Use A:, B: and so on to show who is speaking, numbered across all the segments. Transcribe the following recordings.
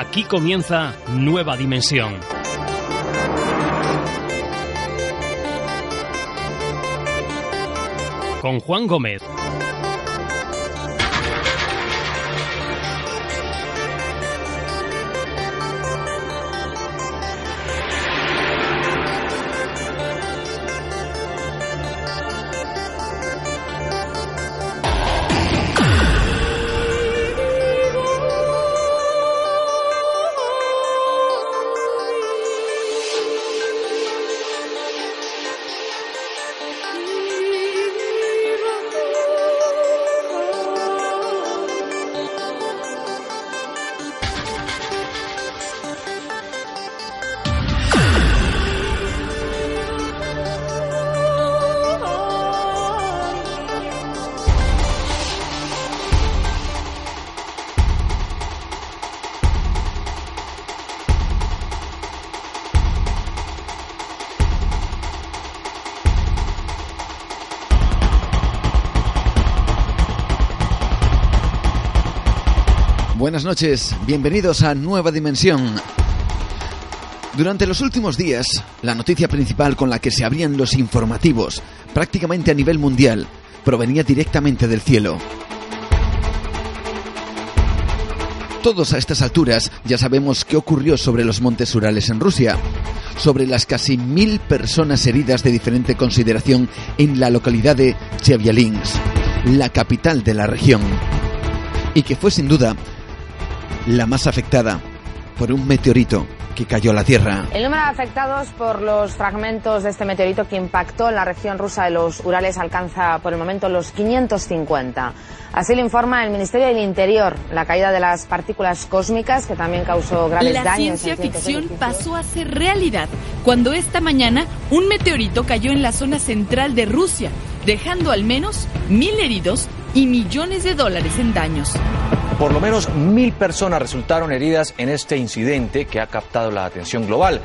A: Aquí comienza Nueva Dimensión. Con Juan Gómez.
B: Buenas noches, bienvenidos a Nueva Dimensión. Durante los últimos días, la noticia principal con la que se abrían los informativos, prácticamente a nivel mundial, provenía directamente del cielo. Todos a estas alturas ya sabemos qué ocurrió sobre los montes Urales en Rusia, sobre las casi mil personas heridas de diferente consideración en la localidad de Chevyalinsk, la capital de la región, y que fue sin duda la más afectada por un meteorito que cayó a la Tierra.
C: El número de afectados por los fragmentos de este meteorito que impactó en la región rusa de los Urales alcanza por el momento los 550. Así lo informa el Ministerio del Interior, la caída de las partículas cósmicas que también causó graves
D: la
C: daños.
D: ciencia ficción pasó a ser realidad cuando esta mañana un meteorito cayó en la zona central de Rusia, dejando al menos mil heridos y millones de dólares en daños.
E: Por lo menos mil personas resultaron heridas en este incidente que ha captado la atención global.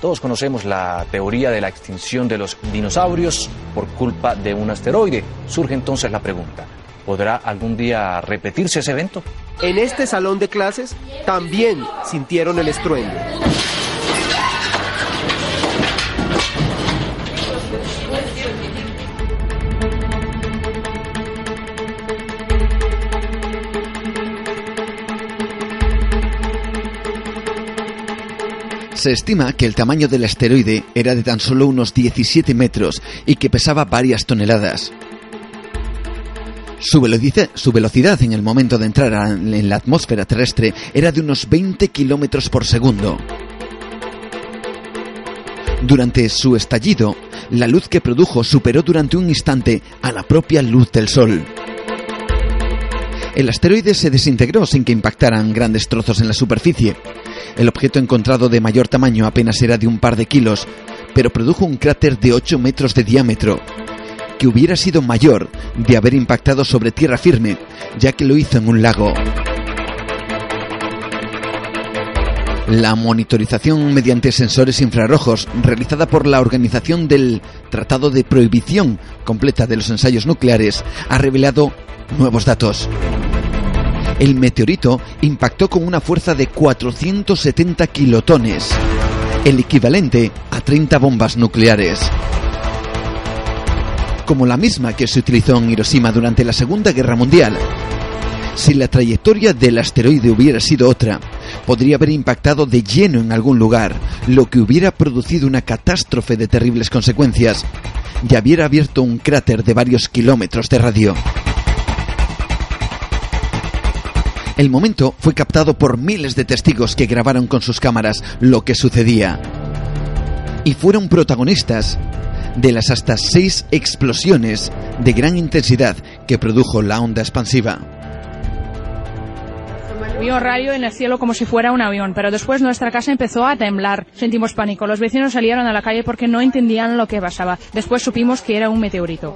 E: Todos conocemos la teoría de la extinción de los dinosaurios por culpa de un asteroide. Surge entonces la pregunta, ¿podrá algún día repetirse ese evento?
F: En este salón de clases también sintieron el estruendo.
B: Se estima que el tamaño del asteroide era de tan solo unos 17 metros y que pesaba varias toneladas. Su velocidad, en el momento de entrar en la atmósfera terrestre era de unos 20 kilómetros por segundo. Durante su estallido, la luz que produjo superó durante un instante a la propia luz del Sol. El asteroide se desintegró sin que impactaran grandes trozos en la superficie. El objeto encontrado de mayor tamaño apenas era de un par de kilos, pero produjo un cráter de 8 metros de diámetro, que hubiera sido mayor de haber impactado sobre tierra firme, ya que lo hizo en un lago. La monitorización mediante sensores infrarrojos realizada por la Organización del Tratado de Prohibición Completa de los Ensayos Nucleares ha revelado nuevos datos. El meteorito impactó con una fuerza de 470 kilotones, el equivalente a 30 bombas nucleares. Como la misma que se utilizó en Hiroshima durante la Segunda Guerra Mundial. Si la trayectoria del asteroide hubiera sido otra, podría haber impactado de lleno en algún lugar, lo que hubiera producido una catástrofe de terribles consecuencias y hubiera abierto un cráter de varios kilómetros de radio. El momento fue captado por miles de testigos que grabaron con sus cámaras lo que sucedía. Y fueron protagonistas de las hasta seis explosiones de gran intensidad que produjo la onda expansiva.
G: Vio rayo en el cielo como si fuera un avión, pero después nuestra casa empezó a temblar. Sentimos pánico. Los vecinos salieron a la calle porque no entendían lo que pasaba. Después supimos que era un meteorito.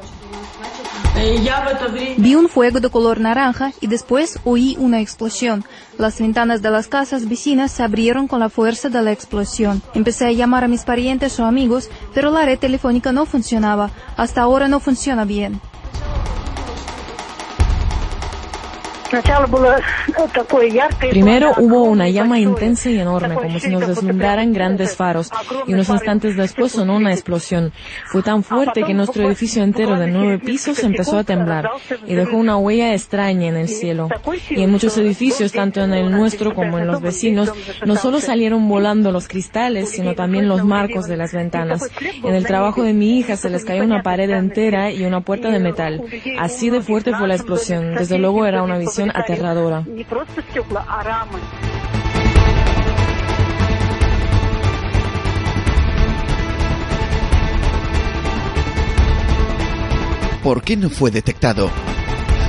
H: Vi un fuego de color naranja y después oí una explosión. Las ventanas de las casas vecinas se abrieron con la fuerza de la explosión. Empecé a llamar a mis parientes o amigos, pero la red telefónica no funcionaba. Hasta ahora no funciona bien.
I: Primero hubo una llama intensa y enorme, como si nos deslumbraran grandes faros, y unos instantes después sonó una explosión. Fue tan fuerte que nuestro edificio entero de nueve pisos empezó a temblar y dejó una huella extraña en el cielo. Y en muchos edificios, tanto en el nuestro como en los vecinos, no solo salieron volando los cristales, sino también los marcos de las ventanas. En el trabajo de mi hija se les cayó una pared entera y una puerta de metal. Así de fuerte fue la explosión. Desde luego era una visión aterradora.
B: ¿Por qué no fue detectado?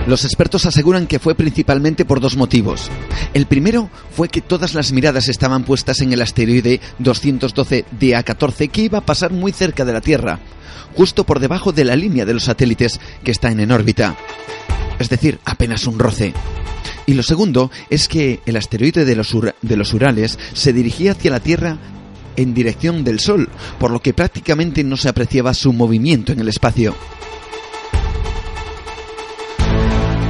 B: Los expertos aseguran que fue principalmente por dos motivos. El primero fue que todas las miradas estaban puestas en el asteroide 212 DA14 que iba a pasar muy cerca de la Tierra, justo por debajo de la línea de los satélites que están en órbita. Es decir, apenas un roce. Y lo segundo es que el asteroide de los, Urales se dirigía hacia la Tierra en dirección del Sol, por lo que prácticamente no se apreciaba su movimiento en el espacio.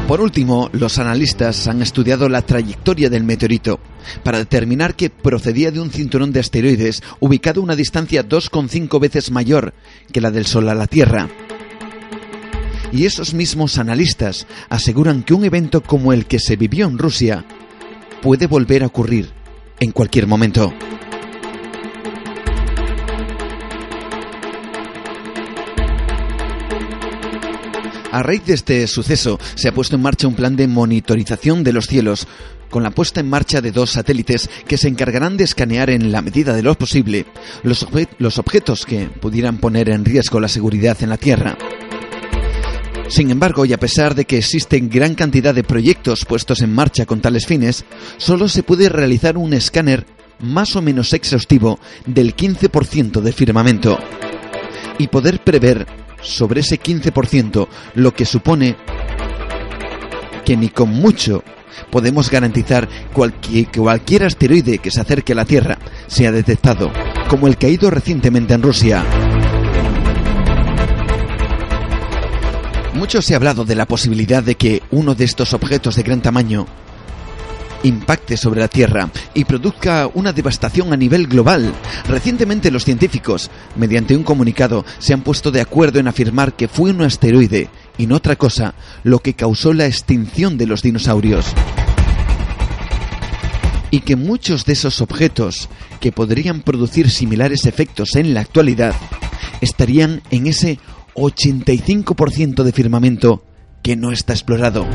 B: Por último, los analistas han estudiado la trayectoria del meteorito para determinar que procedía de un cinturón de asteroides ubicado a una distancia 2,5 veces mayor que la del Sol a la Tierra. Y esos mismos analistas aseguran que un evento como el que se vivió en Rusia puede volver a ocurrir en cualquier momento. A raíz de este suceso, se ha puesto en marcha un plan de monitorización de los cielos, con la puesta en marcha de dos satélites que se encargarán de escanear en la medida de lo posible los, objetos que pudieran poner en riesgo la seguridad en la Tierra. Sin embargo, y a pesar de que existen gran cantidad de proyectos puestos en marcha con tales fines, solo se puede realizar un escáner más o menos exhaustivo del 15% del firmamento y poder prever sobre ese 15%, lo que supone que ni con mucho podemos garantizar que cualquier asteroide que se acerque a la Tierra sea detectado, como el caído recientemente en Rusia. Mucho se ha hablado de la posibilidad de que uno de estos objetos de gran tamaño impacte sobre la Tierra y produzca una devastación a nivel global. Recientemente los científicos, mediante un comunicado, se han puesto de acuerdo en afirmar que fue un asteroide y no otra cosa lo que causó la extinción de los dinosaurios. Y que muchos de esos objetos que podrían producir similares efectos en la actualidad estarían en ese 85% de firmamento que no está explorado.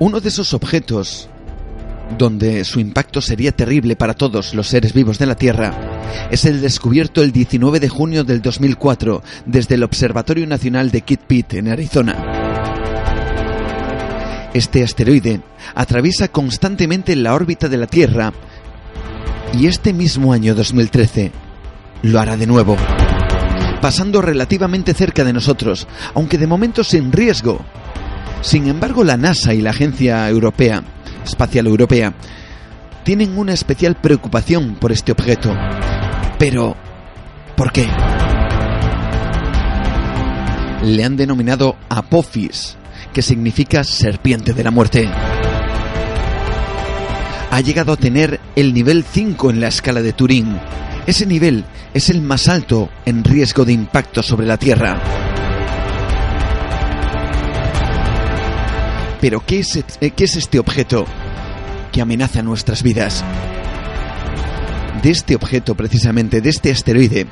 B: Uno de esos objetos donde su impacto sería terrible para todos los seres vivos de la Tierra, es el descubierto el 19 de junio del 2004 desde el Observatorio Nacional de Kitt Peak en Arizona. Este asteroide atraviesa constantemente la órbita de la Tierra y este mismo año 2013 lo hará de nuevo, pasando relativamente cerca de nosotros, aunque de momento sin riesgo, sin embargo, la NASA y la Agencia Europea, Espacial Europea, tienen una especial preocupación por este objeto. Pero, ¿por qué? Le han denominado Apophis, que significa serpiente de la muerte. Ha llegado a tener el nivel 5 en la escala de Turín. Ese nivel es el más alto en riesgo de impacto sobre la Tierra. Pero ¿qué es, eh, ¿qué es este objeto que amenaza nuestras vidas? De este objeto, precisamente, de este asteroide,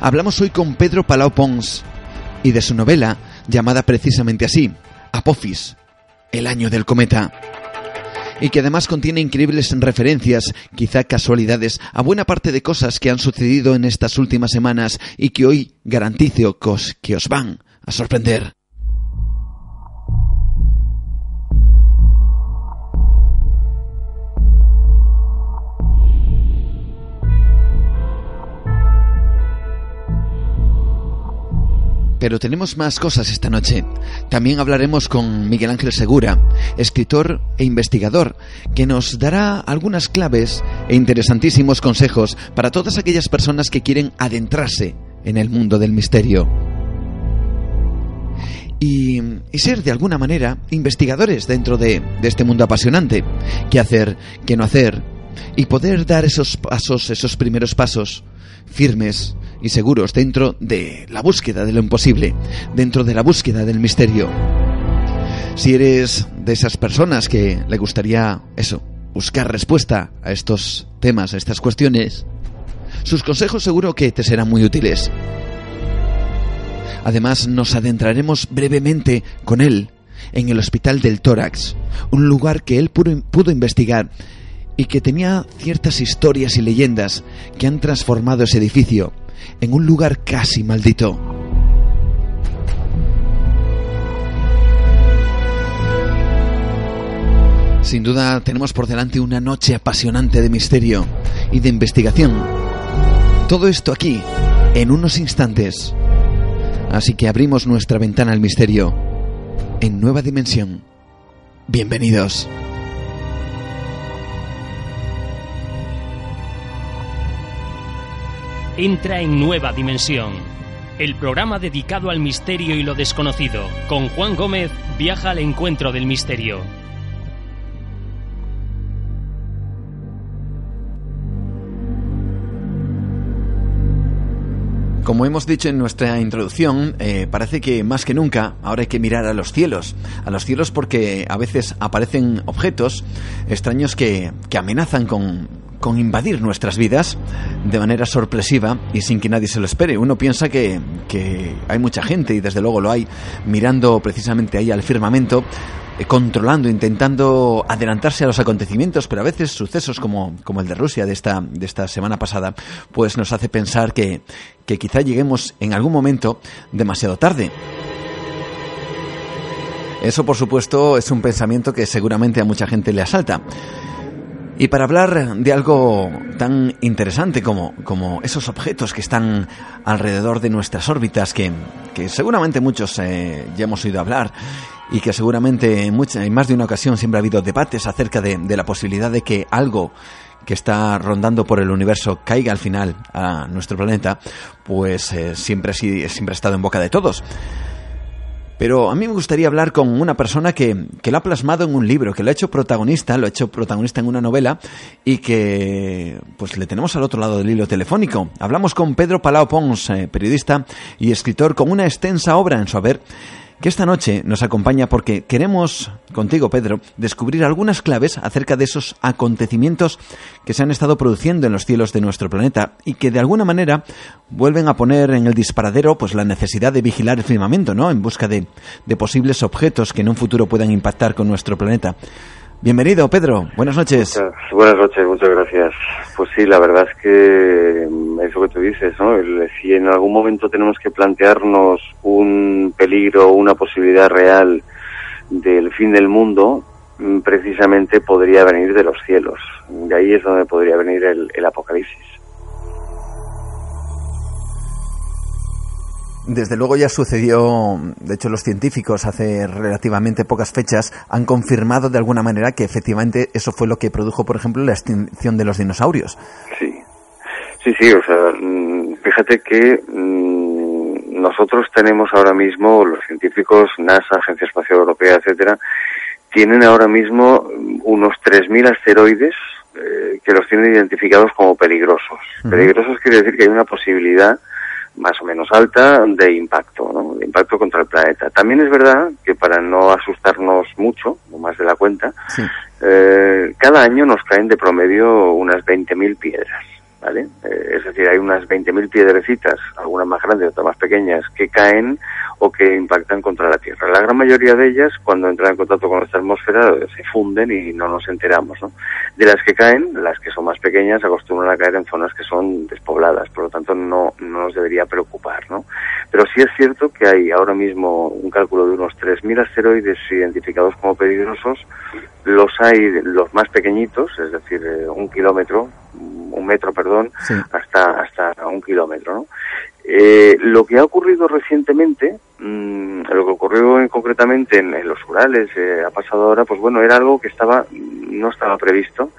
B: hablamos hoy con Pedro Palau Pons y de su novela, llamada precisamente así, Apophis, el año del cometa y que además contiene increíbles referencias, quizá casualidades, a buena parte de cosas que han sucedido en estas últimas semanas y que hoy garantizo que os van a sorprender. Pero tenemos más cosas esta noche. También hablaremos con Miguel Ángel Segura, escritor e investigador, que nos dará algunas claves e interesantísimos consejos para todas aquellas personas que quieren adentrarse en el mundo del misterio. y, ser de alguna manera investigadores dentro de, de este mundo apasionante. ¿Qué hacer? ¿Qué no hacer? Y poder dar esos pasos, esos primeros pasos firmes y seguros dentro de la búsqueda de lo imposible, dentro de la búsqueda del misterio. Si eres de esas personas que le gustaría eso, buscar respuesta a estos temas, a estas cuestiones, sus consejos seguro que te serán muy útiles. Además, nos adentraremos brevemente con él en el Hospital del Tórax, un lugar que él pudo, investigar y que tenía ciertas historias y leyendas que han transformado ese edificio en un lugar casi maldito. Sin duda tenemos por delante una noche apasionante de misterio y de investigación. Todo esto aquí, en unos instantes. Así que abrimos nuestra ventana al misterio en nueva dimensión. Bienvenidos.
A: Entra en nueva dimensión. El programa dedicado al misterio y lo desconocido. Con Juan Gómez viaja al encuentro del misterio.
B: Como hemos dicho en nuestra introducción, eh, parece que más que nunca ahora hay que mirar a los cielos. A los cielos porque a veces aparecen objetos extraños que, que amenazan con, con invadir nuestras vidas de manera sorpresiva y sin que nadie se lo espere. Uno piensa que, que hay mucha gente, y desde luego lo hay, mirando precisamente ahí al firmamento, eh, controlando, intentando adelantarse a los acontecimientos, pero a veces sucesos como, como el de Rusia de esta, de esta semana pasada, pues nos hace pensar que, que quizá lleguemos en algún momento demasiado tarde. Eso, por supuesto, es un pensamiento que seguramente a mucha gente le asalta. Y para hablar de algo tan interesante como, como esos objetos que están alrededor de nuestras órbitas, que, que seguramente muchos eh, ya hemos oído hablar, y que seguramente en, en más de una ocasión siempre ha habido debates acerca de, de la posibilidad de que algo que está rondando por el universo caiga al final a nuestro planeta, pues eh, siempre, siempre ha estado en boca de todos. Pero a mí me gustaría hablar con una persona que, que, lo ha plasmado en un libro, que lo ha hecho protagonista, lo ha hecho protagonista en una novela y que pues le tenemos al otro lado del hilo telefónico. Hablamos con Pedro Palau Pons, periodista y escritor con una extensa obra en su haber que esta noche nos acompaña porque queremos, contigo Pedro, descubrir algunas claves acerca de esos acontecimientos que se han estado produciendo en los cielos de nuestro planeta y que de alguna manera vuelven a poner en el disparadero pues la necesidad de vigilar el firmamento, ¿no? En busca de, de posibles objetos que en un futuro puedan impactar con nuestro planeta. Bienvenido, Pedro. Buenas noches.
J: buenas noches, muchas gracias. Pues sí, la verdad es que mm, eso que tú dices, ¿no? Si en algún momento tenemos que plantearnos un peligro, una posibilidad real del fin del mundo, mm, precisamente podría venir de los cielos. De ahí es donde podría venir el apocalipsis.
B: Desde luego ya sucedió, de hecho los científicos hace relativamente pocas fechas han confirmado de alguna manera que efectivamente eso fue lo que produjo, por ejemplo, la extinción de los dinosaurios.
J: Sí, sí, sí, o sea, mm, fíjate que mm, nosotros tenemos ahora mismo, los científicos, NASA, Agencia Espacial Europea, etcétera, tienen ahora mismo unos 3.000 asteroides eh, que los tienen identificados como peligrosos. Peligrosos quiere decir que hay una posibilidad más o menos alta de impacto, ¿no? de impacto contra el planeta. También es verdad que para no asustarnos mucho, o más de la cuenta, eh, cada año nos caen de promedio unas 20.000 piedras. ¿Vale? Eh, es decir, hay unas 20.000 piedrecitas, algunas más grandes, otras más pequeñas, que caen o que impactan contra la Tierra. La gran mayoría de ellas, cuando entran en contacto con nuestra atmósfera, se funden y no nos enteramos. ¿no? De las que caen, las que son más pequeñas acostumbran a caer en zonas que son despobladas, por lo tanto no, no nos debería preocupar. ¿no? Pero sí es cierto que hay ahora mismo un cálculo de unos 3.000 asteroides identificados como peligrosos. Los hay los más pequeñitos, es decir, eh, un kilómetro, un metro, perdón, hasta, hasta un kilómetro. ¿no? Eh, lo que ha ocurrido recientemente, mmm, lo que ocurrió concretamente en, los Urales, eh, ha pasado ahora, pues bueno, era algo que estaba no estaba previsto.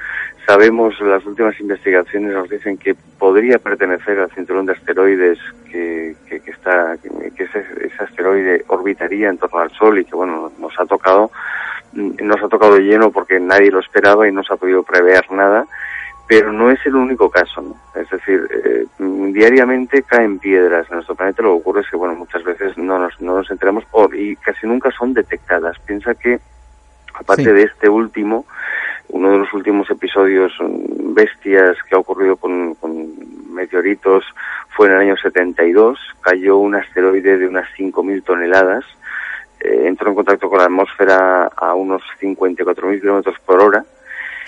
J: sabemos, las últimas investigaciones nos dicen que podría pertenecer al cinturón de asteroides que, que, que está, que ese, ese, asteroide orbitaría en torno al Sol y que bueno, nos ha tocado, mm, nos ha tocado lleno porque nadie lo esperaba y no se ha podido prever nada, pero no es el único caso, ¿no? Es decir, eh, diariamente caen piedras en nuestro planeta, lo que ocurre es que bueno, muchas veces no nos, no nos enteramos y casi nunca son detectadas. Piensa que aparte sí. de este último, uno de los últimos episodios mm, bestias que ha ocurrido con, con, meteoritos fue en el año 72, cayó un asteroide de unas 5.000 toneladas, eh, entró en contacto con la atmósfera a unos 54.000 kilómetros por hora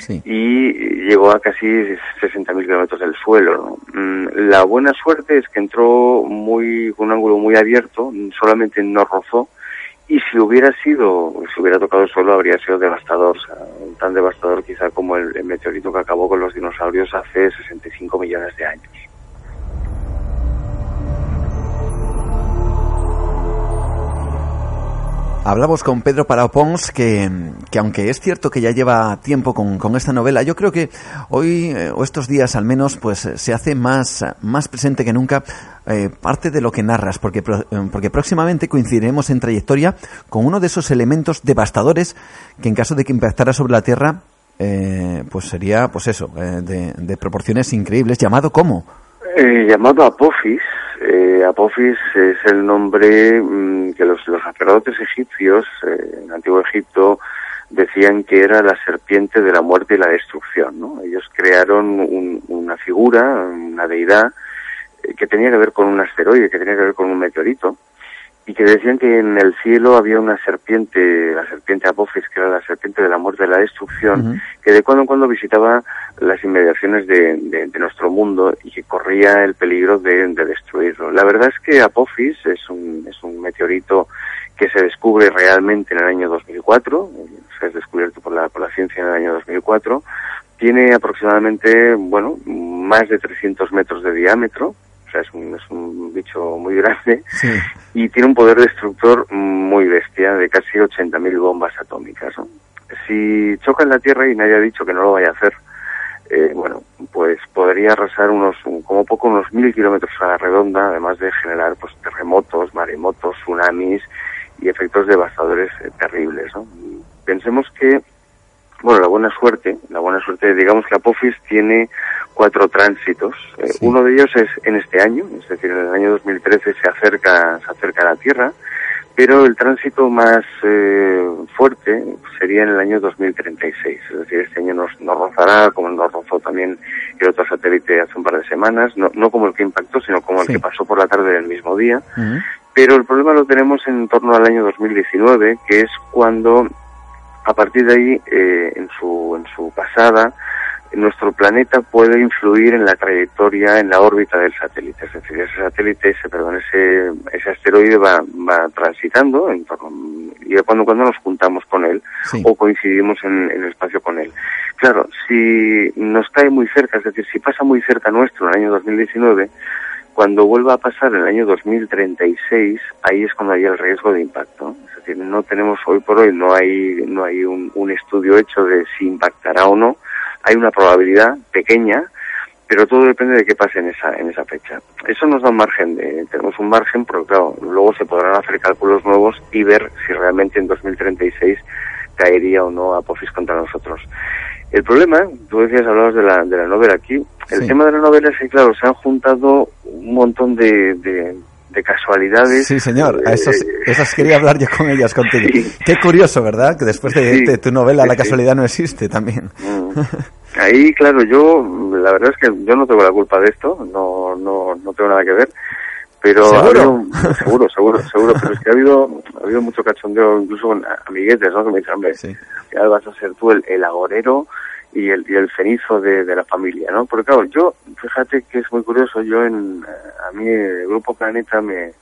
J: y llegó a casi 60.000 kilómetros del suelo. Mm, la buena suerte es que entró muy con un ángulo muy abierto, solamente no rozó, y si hubiera sido, si hubiera tocado el suelo, habría sido devastador, o sea, tan devastador quizá como el, el, meteorito que acabó con los dinosaurios hace 65 millones de años.
B: Hablamos con Pedro Parapons, que, que aunque es cierto que ya lleva tiempo con, con esta novela, yo creo que hoy, eh, o estos días al menos, pues se hace más, más presente que nunca eh, parte de lo que narras, porque, eh, porque próximamente coincidiremos en trayectoria con uno de esos elementos devastadores que en caso de que impactara sobre la Tierra, eh, pues sería, pues eso, eh, de, de, proporciones increíbles, llamado ¿cómo?
J: Eh, llamado Apophis. Apophis es el nombre mmm, que los, los sacerdotes egipcios en el antiguo Egipto decían que era la serpiente de la muerte y la destrucción. ¿no? Ellos crearon un, una figura, una deidad, que tenía que ver con un asteroide, que tenía que ver con un meteorito, y que decían que en el cielo había una serpiente, la serpiente Apophis, que era la serpiente de la muerte, de la destrucción, uh -huh. que de cuando en cuando visitaba las inmediaciones de, de, de nuestro mundo y que corría el peligro de, de, destruirlo. La verdad es que Apophis es un, es un meteorito que se descubre realmente en el año 2004, se es descubierto por la, por la ciencia en el año 2004, tiene aproximadamente, bueno, más de 300 metros de diámetro, o sea, es un, es un bicho muy grande sí. y tiene un poder destructor muy bestia de casi 80.000 bombas atómicas. ¿no? Si choca en la Tierra y nadie ha dicho que no lo vaya a hacer, eh, bueno, pues podría arrasar unos, como poco, unos mil kilómetros a la redonda, además de generar pues terremotos, maremotos, tsunamis y efectos devastadores eh, terribles. ¿no? Pensemos que bueno, la buena suerte, la buena suerte, digamos que Apophis tiene cuatro tránsitos. Eh, sí. Uno de ellos es en este año, es decir, en el año 2013 se acerca, se acerca a la Tierra, pero el tránsito más eh, fuerte sería en el año 2036. Es decir, este año nos, nos rozará, como nos rozó también el otro satélite hace un par de semanas, no, no como el que impactó, sino como sí. el que pasó por la tarde del mismo día. Uh -huh. Pero el problema lo tenemos en torno al año 2019, que es cuando a partir de ahí, eh, en, su, en su pasada, nuestro planeta puede influir en la trayectoria, en la órbita del satélite. Es decir, ese satélite, ese, perdón, ese, ese asteroide va, va transitando en torno, y de cuando cuando nos juntamos con él sí. o coincidimos en, en, el espacio con él. Claro, si nos cae muy cerca, es decir, si pasa muy cerca nuestro en el año 2019, cuando vuelva a pasar en el año 2036, ahí es cuando hay el riesgo de impacto. Es decir, no tenemos hoy por hoy, no hay, no hay un, un estudio hecho de si impactará o no. Hay una probabilidad pequeña, pero todo depende de qué pase en esa, en esa fecha. Eso nos da un margen, de, tenemos un margen, pero claro, luego se podrán hacer cálculos nuevos y ver si realmente en 2036 caería o no Apophis contra nosotros. El problema, tú decías, hablabas de la, de la novela aquí, el sí. tema de la novela es que, claro, se han juntado un montón de, de, de casualidades.
B: Sí, señor, a esos, esas quería hablar yo con ellas contigo. Sí. Qué curioso, ¿verdad? Que después de, sí. de tu novela la casualidad no existe también.
J: Mm. Ahí, claro, yo, la verdad es que yo no tengo la culpa de esto, no, no, no tengo nada que ver pero
B: ¿Seguro?
J: Habido, seguro, seguro, seguro, pero es que ha habido, ha habido mucho cachondeo incluso con amiguetes, ¿no? Que me dicen, hombre, sí. ya vas a ser tú el, el agorero y el, y el cenizo de, de, la familia, ¿no? Porque claro, yo, fíjate que es muy curioso, yo en, a mí el Grupo Planeta me,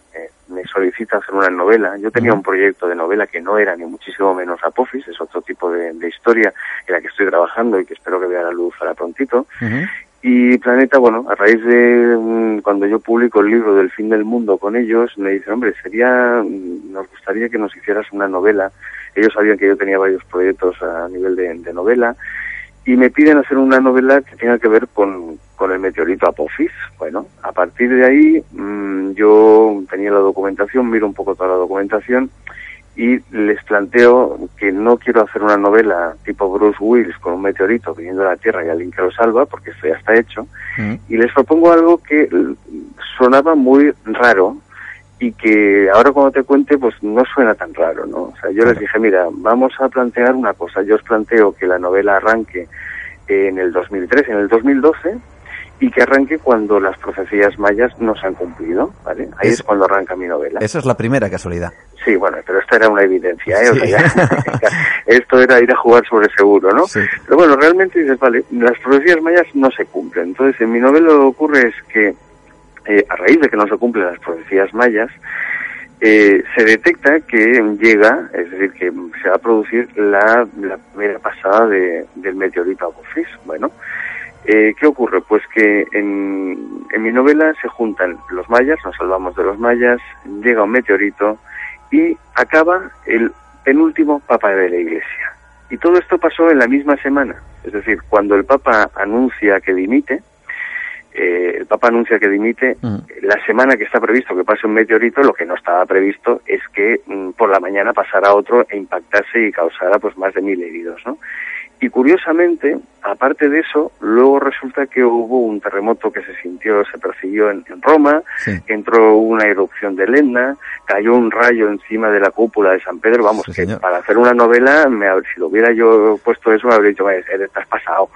J: me solicita hacer una novela. Yo tenía un proyecto de novela que no era ni muchísimo menos Apophis, es otro tipo de, de historia en la que estoy trabajando y que espero que vea la luz ahora prontito. Uh -huh. Y Planeta, bueno, a raíz de um, cuando yo publico el libro del fin del mundo con ellos, me dicen, hombre, sería, mm, nos gustaría que nos hicieras una novela. Ellos sabían que yo tenía varios proyectos a nivel de, de novela y me piden hacer una novela que tenga que ver con, con el meteorito Apophis. Bueno, a partir de ahí mm, yo tenía la documentación, miro un poco toda la documentación y les planteo que no quiero hacer una novela tipo Bruce Willis con un meteorito viniendo a la Tierra y alguien que lo salva, porque esto ya está hecho, y les propongo algo que sonaba muy raro y que ahora cuando te cuente pues no suena tan raro, ¿no? O sea, yo les dije, mira, vamos a plantear una cosa, yo os planteo que la novela arranque en el 2003, en el 2012, y que arranque cuando las profecías mayas no se han cumplido, ¿vale? Ahí es, cuando arranca mi novela.
B: Esa es la primera casualidad.
J: Sí, bueno, pero esta era una evidencia, ¿eh? O sea, esto era ir a jugar sobre seguro, ¿no? Pero bueno, realmente dices, vale, las profecías mayas no se cumplen. Entonces, en mi novela lo que ocurre es que, eh, a raíz de que no se cumplen las profecías mayas, eh, se detecta que llega, es decir, que se va a producir la, la primera pasada de, del meteorito Apophis. Bueno, eh, ¿Qué ocurre? Pues que en, en, mi novela se juntan los mayas, nos salvamos de los mayas, llega un meteorito y acaba el penúltimo papa de la iglesia. Y todo esto pasó en la misma semana. Es decir, cuando el papa anuncia que dimite, eh, el Papa anuncia que dimite, la semana que está previsto que pase un meteorito, lo que no estaba previsto es que mm, por la mañana pasara otro e impactase y causara pues más de mil heridos, ¿no? Y curiosamente, aparte de eso, luego resulta que hubo un terremoto que se sintió, se percibió en, Roma, entró una erupción de Lenna, cayó un rayo encima de la cúpula de San Pedro, vamos, que para hacer una novela, me, si lo hubiera yo puesto eso, me habría dicho, estás pasado,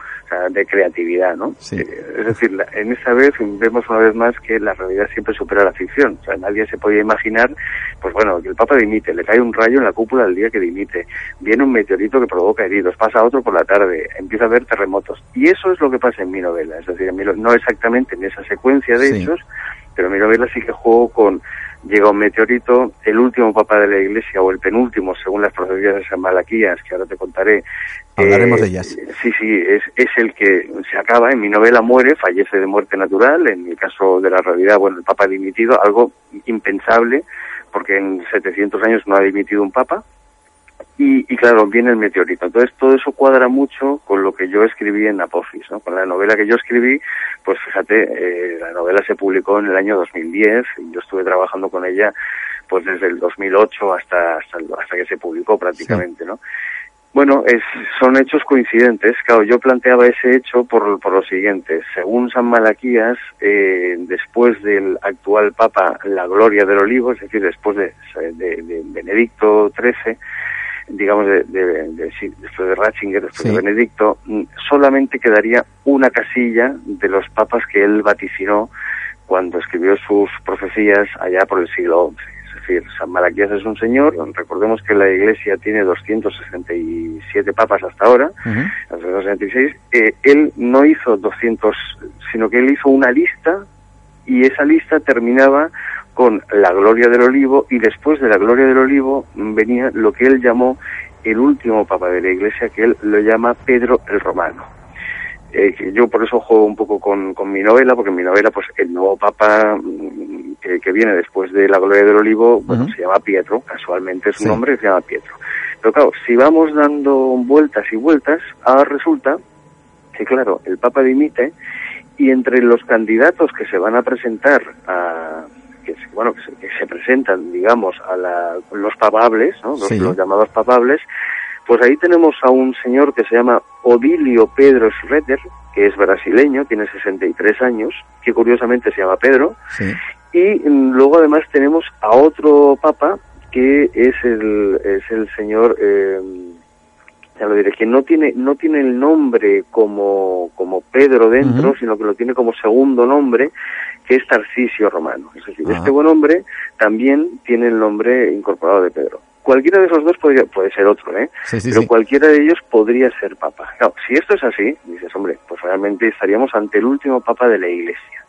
J: de creatividad, ¿no? Eh, es decir, en esta vez vemos una vez más que la realidad siempre supera la ficción, o sea, nadie se podía imaginar, pues bueno, que el Papa dimite, le cae un rayo en la cúpula el día que dimite, viene un meteorito que provoca heridos, pasa otro por la tarde, empieza a haber terremotos. Y eso es lo que pasa en mi novela, es decir, no exactamente en esa secuencia de hechos, pero en mi novela sí que juego con llega un meteorito, el último papa de la iglesia o el penúltimo, según las profecías de San Malaquías, que ahora te contaré.
B: Hablaremos de ellas.
J: Sí, sí, es, es el que se acaba. En mi novela muere, fallece de muerte natural. En el caso de la realidad, bueno, el papa ha dimitido, algo impensable, porque en 700 años no ha dimitido un papa. Y, y, claro, viene el meteorito. Entonces todo eso cuadra mucho con lo que yo escribí en Apophis, ¿no? Con la novela que yo escribí, pues fíjate, eh, la novela se publicó en el año 2010 y yo estuve trabajando con ella pues desde el 2008 hasta hasta, hasta que se publicó prácticamente, ¿no? Bueno, es, son hechos coincidentes. Claro, yo planteaba ese hecho por, por lo siguiente. Según San Malaquías, eh, después del actual Papa, la gloria del olivo, es decir, después de, de, de Benedicto XIII, digamos, de, de, después de Ratzinger, después de Benedicto, mm, solamente quedaría una casilla de los papas que él vaticinó cuando escribió sus profecías allá por el siglo XI. Es decir, San Malaquías es un señor, recordemos que la Iglesia tiene 267 papas hasta ahora, uh 266, eh, él no hizo 200, sino que él hizo una lista y esa lista terminaba con la gloria del olivo y después de la gloria del olivo venía lo que él llamó el último papa de la iglesia, que él lo llama Pedro el Romano. Eh, yo por eso juego un poco con, con, mi novela, porque en mi novela, pues el nuevo papa mm, que, que viene después de la gloria del olivo, bueno, se llama Pietro, casualmente es un nombre que se llama Pietro. Pero claro, si vamos dando vueltas y vueltas, ahora resulta que, claro, el papa dimite y entre los candidatos que se van a presentar a, que, bueno, que se, presentan, digamos, a la, los papables, ¿no? los, los, llamados papables, pues ahí tenemos a un señor que se llama Odilio Pedro Schroeder, que es brasileño, tiene 63 años, que curiosamente se llama Pedro, y luego además tenemos a otro papa que es el, es el señor... Eh, ya lo diré, que no tiene, no tiene el nombre como, como Pedro dentro, sino que lo tiene como segundo nombre, que es Tarcisio Romano. Es decir, este buen hombre también tiene el nombre incorporado de Pedro. Cualquiera de esos dos podría, puede ser otro, ¿eh? Pero cualquiera de ellos podría ser papa. Claro, si esto es así, dices, hombre, pues realmente estaríamos ante el último papa de la iglesia,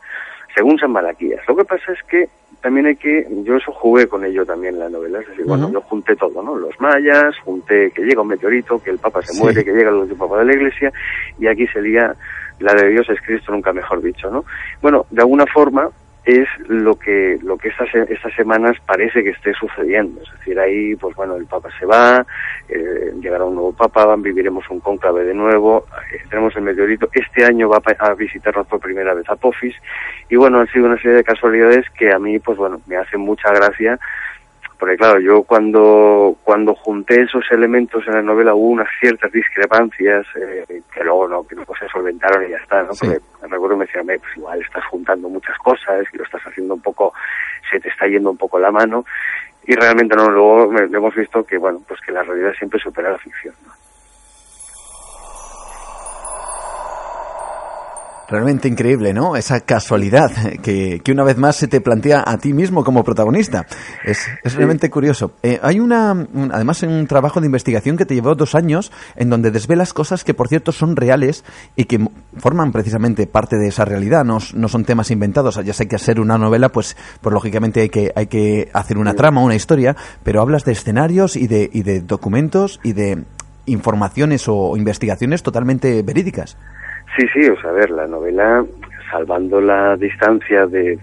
J: según San Malaquías. Lo que pasa es que también hay que, yo eso jugué con ello también en la novela, es decir, bueno, yo junté todo, ¿no? Los mayas, junté que llega un meteorito, que el papa se muere, que llega el último papa de la iglesia, y aquí sería la de Dios es Cristo, nunca mejor dicho, ¿no? Bueno, de alguna forma, es lo que lo que estas estas semanas parece que esté sucediendo. Es decir ahí pues bueno el papa se va eh, llegará un nuevo papa viviremos un cónclave de nuevo eh, tenemos el meteorito. Este año va a visitarnos por primera vez a y bueno han sido una serie de casualidades que a mí pues bueno me hacen mucha gracia porque claro, yo cuando, cuando junté esos elementos en la novela hubo unas ciertas discrepancias eh, que luego no, que luego se solventaron y ya está, ¿no? Porque me recuerdo me decían, pues igual estás juntando muchas cosas y lo estás haciendo un poco, se te está yendo un poco la mano y realmente no, luego hemos visto que bueno, pues que la realidad siempre supera la ficción, ¿no?
B: Realmente increíble, ¿no? Esa casualidad que, que, una vez más se te plantea a ti mismo como protagonista. Es, es realmente curioso. Eh, hay una, además, un trabajo de investigación que te llevó dos años en donde desvelas cosas que, por cierto, son reales y que forman precisamente parte de esa realidad. No, no son temas inventados. Ya sé que hacer una novela, pues, pues lógicamente hay que, hay que hacer una trama, una historia, pero hablas de escenarios y de, y de documentos y de informaciones o investigaciones totalmente verídicas.
J: Sí, sí, o sea, a ver, la novela, salvando la distancia de,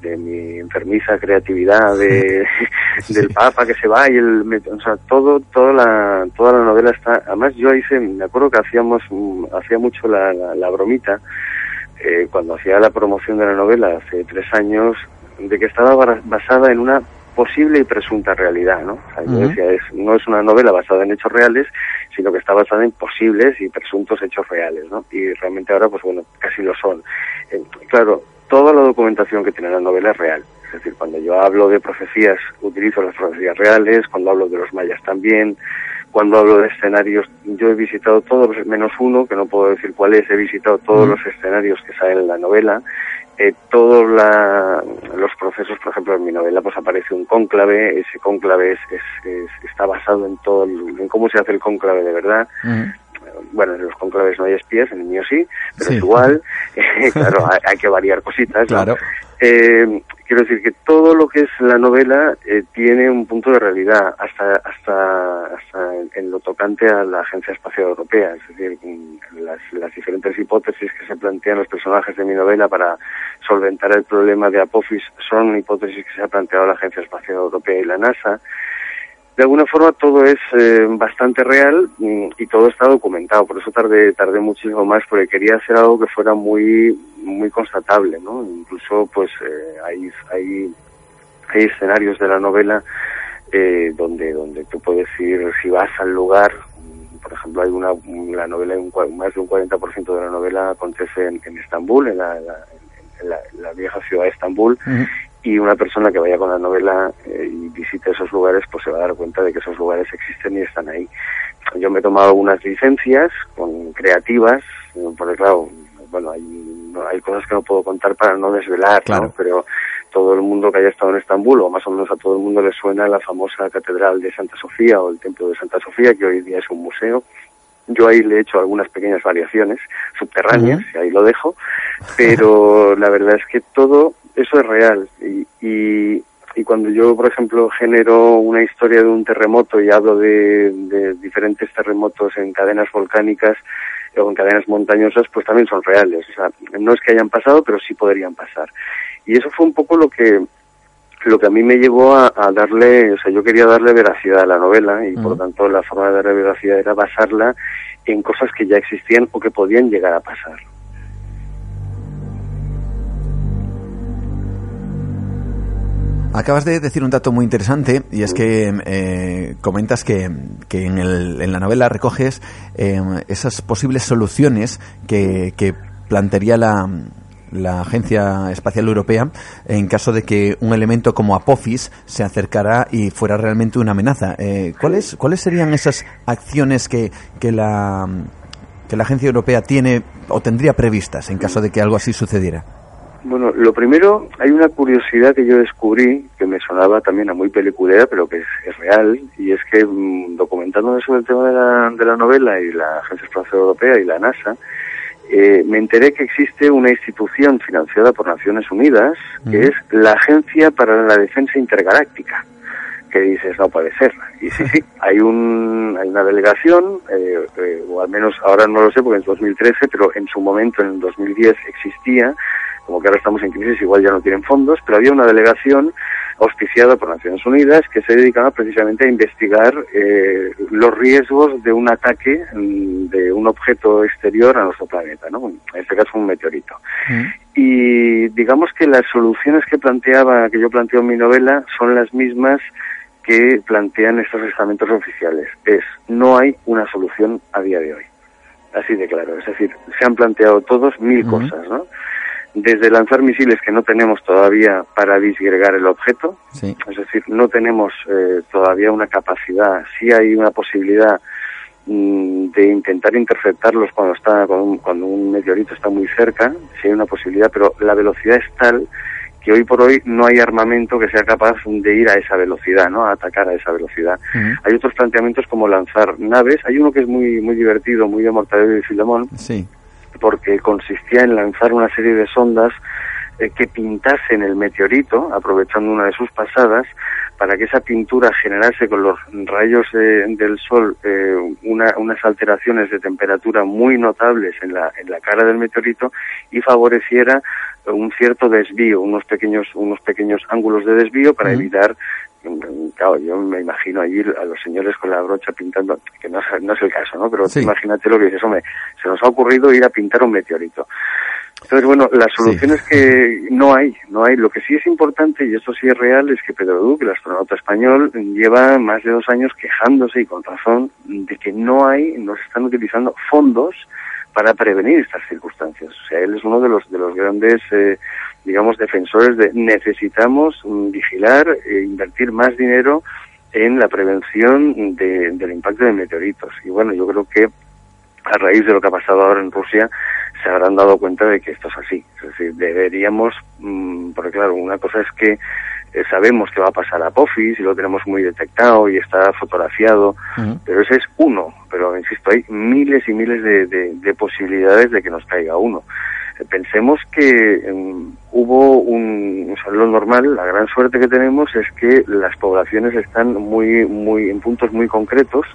J: de, mi enfermiza creatividad, de, del Papa que se va y el, o sea, todo, toda la, toda la novela está, además yo hice, me acuerdo que hacíamos, mm, hacía mucho la, la, bromita, eh, cuando hacía la promoción de la novela hace tres años, de que estaba basada en una posible y presunta realidad, ¿no? O sea, yo decía, es, no es una novela basada en hechos reales, sino que está basada en posibles y presuntos hechos reales, ¿no? Y realmente ahora, pues bueno, casi lo son. Eh, claro, toda la documentación que tiene la novela es real. Es decir, cuando yo hablo de profecías, utilizo las profecías reales, cuando hablo de los mayas también, cuando hablo de escenarios, yo he visitado todos, menos uno, que no puedo decir cuál es, he visitado todos los escenarios que salen en la novela, eh, todos los procesos, por ejemplo, en mi novela pues aparece un cónclave, ese cónclave es, está basado en todo, en cómo se hace el cónclave de verdad. Bueno, en los cónclaves no hay espías, en el mío sí, pero es igual. claro, hay, que variar cositas. Claro. Eh, quiero decir que todo lo que es la novela eh, tiene un punto de realidad, hasta, hasta, hasta en, lo tocante a la Agencia Espacial Europea. Es decir, las, las diferentes hipótesis que se plantean los personajes de mi novela para solventar el problema de Apophis son hipótesis que se ha planteado la Agencia Espacial Europea y la NASA de alguna forma todo es eh, bastante real mm, y todo está documentado. Por eso tardé, tardé muchísimo más porque quería hacer algo que fuera muy, muy constatable, ¿no? Incluso, pues, eh, hay, hay, hay escenarios de la novela eh, donde, donde tú puedes ir, si vas al lugar, mm, por ejemplo, hay una, la novela, un, más de un 40% de la novela acontece en, Estambul, en la, vieja ciudad de Estambul, y una persona que vaya con la novela eh, y visite esos lugares pues se va a dar cuenta de que esos lugares existen y están ahí. Yo me he tomado algunas licencias con creativas, eh, porque claro, bueno, hay, hay cosas que no puedo contar para no desvelar, ¿no? pero todo el mundo que haya estado en Estambul, o más o menos a todo el mundo le suena la famosa Catedral de Santa Sofía o el Templo de Santa Sofía, que hoy día es un museo. Yo ahí le he hecho algunas pequeñas variaciones subterráneas, y ahí lo dejo, pero la verdad es que todo eso es real. Y, y, cuando yo, por ejemplo, genero una historia de un terremoto y hablo de, de diferentes terremotos en cadenas volcánicas o en cadenas montañosas, pues también son reales. O sea, no es que hayan pasado, pero sí podrían pasar. Y eso fue un poco lo que lo que a mí me llevó a, darle, o sea, yo quería darle veracidad a la novela y por lo tanto la forma de darle veracidad era basarla en cosas que ya existían o que podían llegar a pasar.
B: Acabas de decir un dato muy interesante y es que eh, comentas que, que en, el, en, la novela recoges eh, esas posibles soluciones que, plantearía la, la Agencia Espacial Europea en caso de que un elemento como Apophis se acercara y fuera realmente una amenaza. Eh, ¿cuáles, ¿Cuáles serían esas acciones que, que, la, que la Agencia Europea tiene o tendría previstas en caso de que algo así sucediera?
J: Bueno, lo primero, hay una curiosidad que yo descubrí que me sonaba también a muy peliculera, pero que es, real, y es que mm, documentándome sobre el tema de la, de la novela y la Agencia Espacial Europea y la NASA, eh, me enteré que existe una institución financiada por Naciones Unidas, que es la Agencia para la Defensa Intergaláctica, que dices, no puede ser. Y sí, sí, hay, un, hay una delegación, eh, eh, o al menos ahora no lo sé porque en 2013, pero en su momento, en el 2010, existía como que ahora estamos en crisis, igual ya no tienen fondos, pero había una delegación auspiciada por Naciones Unidas que se dedicaba precisamente a investigar eh, los riesgos de un ataque mm, de un objeto exterior a nuestro planeta, ¿no? En este caso un meteorito. Y digamos que las soluciones que planteaba, que yo planteo en mi novela, son las mismas que plantean estos estamentos oficiales. Es, no hay una solución a día de hoy. Así de claro. Es decir, se han planteado todos mil cosas, ¿no? Desde lanzar misiles que no tenemos todavía para disgregar el objeto, es decir, no tenemos eh, todavía una capacidad, sí hay una posibilidad mm, de intentar interceptarlos cuando está cuando un, meteorito está muy cerca, sí hay una posibilidad, pero la velocidad es tal que hoy por hoy no hay armamento que sea capaz de ir a esa velocidad, ¿no? A atacar a esa velocidad. Hay otros planteamientos como lanzar naves. Hay uno que es muy muy divertido, muy de Mortadelo y Filemón,
B: sí
J: porque consistía en lanzar una serie de sondas eh, que pintasen el meteorito, aprovechando una de sus pasadas, para que esa pintura generase con los rayos del sol eh, unas alteraciones de temperatura muy notables en la, en la cara del meteorito y favoreciera un cierto desvío, unos pequeños, unos pequeños ángulos de desvío para evitar claro, yo me imagino allí a los señores con la brocha pintando, que no es, no es el caso, ¿no? Pero imagínate lo que dices, hombre, se nos ha ocurrido ir a pintar un meteorito. Entonces, bueno, la solución es que no hay, no hay. Lo que sí es importante, y esto sí es real, es que Pedro Duque, el astronauta español, lleva más de dos años quejándose, y con razón, de que no hay, no se están utilizando fondos para prevenir estas circunstancias. O sea, él es uno de los, de los grandes eh, digamos, defensores de necesitamos mm, vigilar e invertir más dinero en la prevención del impacto de meteoritos. Y bueno, yo creo que a raíz de lo que ha pasado ahora en Rusia, se habrán dado cuenta de que esto es así. Es decir, deberíamos, mm, porque claro, una cosa es que eh, sabemos que va a pasar a Apophis y lo tenemos muy detectado y está fotografiado, pero ese es uno. Pero insisto, hay miles y miles de, de posibilidades de que nos caiga uno pensemos que em, hubo un, o sea, lo normal, la gran suerte que tenemos es que las poblaciones están muy, muy, en puntos muy concretos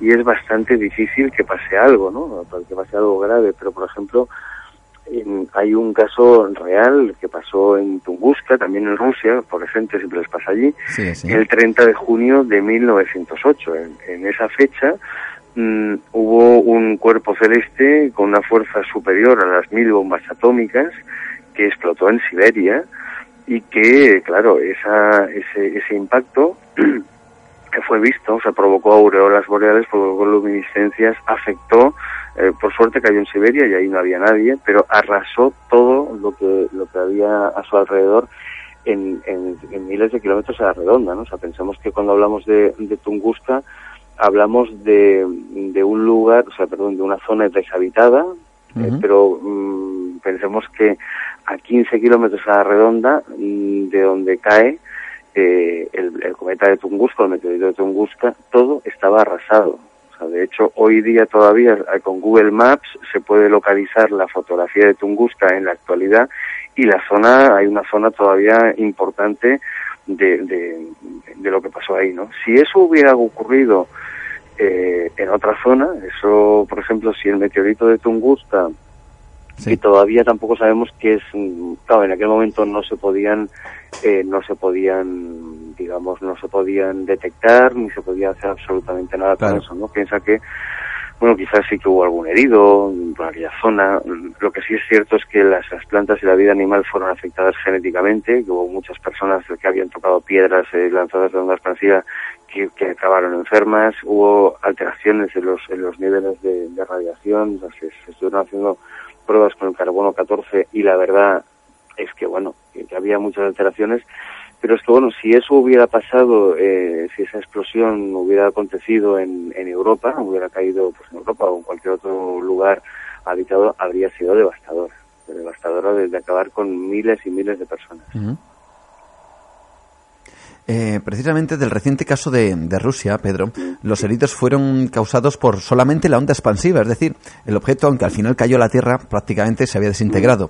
J: y es bastante difícil que pase algo, ¿no? Que pase algo grave, pero por ejemplo, hay un caso real que pasó en Tunguska, también en Rusia, por gente siempre les pasa allí, el 30 de junio de 1908. En, en esa fecha, Mm, hubo un cuerpo celeste con una fuerza superior a las mil bombas atómicas que explotó en Siberia y que, claro, esa, ese, ese impacto que fue visto, o sea, provocó aureolas boreales, provocó luminiscencias, afectó, eh, por suerte cayó en Siberia y ahí no había nadie, pero arrasó todo lo que, lo que había a su alrededor en, en, miles de kilómetros a la redonda, ¿no? O sea, pensamos que cuando hablamos de, de Tunguska, hablamos de, de un lugar, o sea, perdón, de una zona deshabitada, eh, pero mm, pensemos que a 15 kilómetros a la redonda mm, de donde cae eh, el, el, cometa de Tunguska, el meteorito de Tunguska, todo estaba arrasado. O sea, de hecho, hoy día todavía eh, con Google Maps se puede localizar la fotografía de Tunguska en la actualidad y la zona, hay una zona todavía importante de, de, de lo que pasó ahí, ¿no? Si eso hubiera ocurrido eh, en otra zona. Eso, por ejemplo, si el meteorito de Tunguska, y todavía tampoco sabemos que es, claro, en aquel momento no se podían, eh, no se podían, digamos, no se podían detectar ni se podía hacer absolutamente nada con eso, ¿no? Piensa que bueno, quizás sí que hubo algún herido por aquella zona. Lo que sí es cierto es que las, plantas y la vida animal fueron afectadas genéticamente, que hubo muchas personas que habían tocado piedras eh, lanzadas de onda expansiva que, acabaron enfermas, hubo alteraciones en los, en los niveles de, radiación, se, estuvieron haciendo pruebas con el carbono 14 y la verdad es que, bueno, que, había muchas alteraciones, pero es que, bueno, si eso hubiera pasado, eh, si esa explosión hubiera acontecido en, en Europa, hubiera caído pues, en Europa o en cualquier otro lugar habitado, habría sido devastadora, devastadora de, acabar con miles y miles de personas.
B: Eh, precisamente del reciente caso de, Rusia, Pedro, los heridos fueron causados por solamente la onda expansiva, es decir, el objeto, aunque al final cayó a la Tierra, prácticamente se había desintegrado.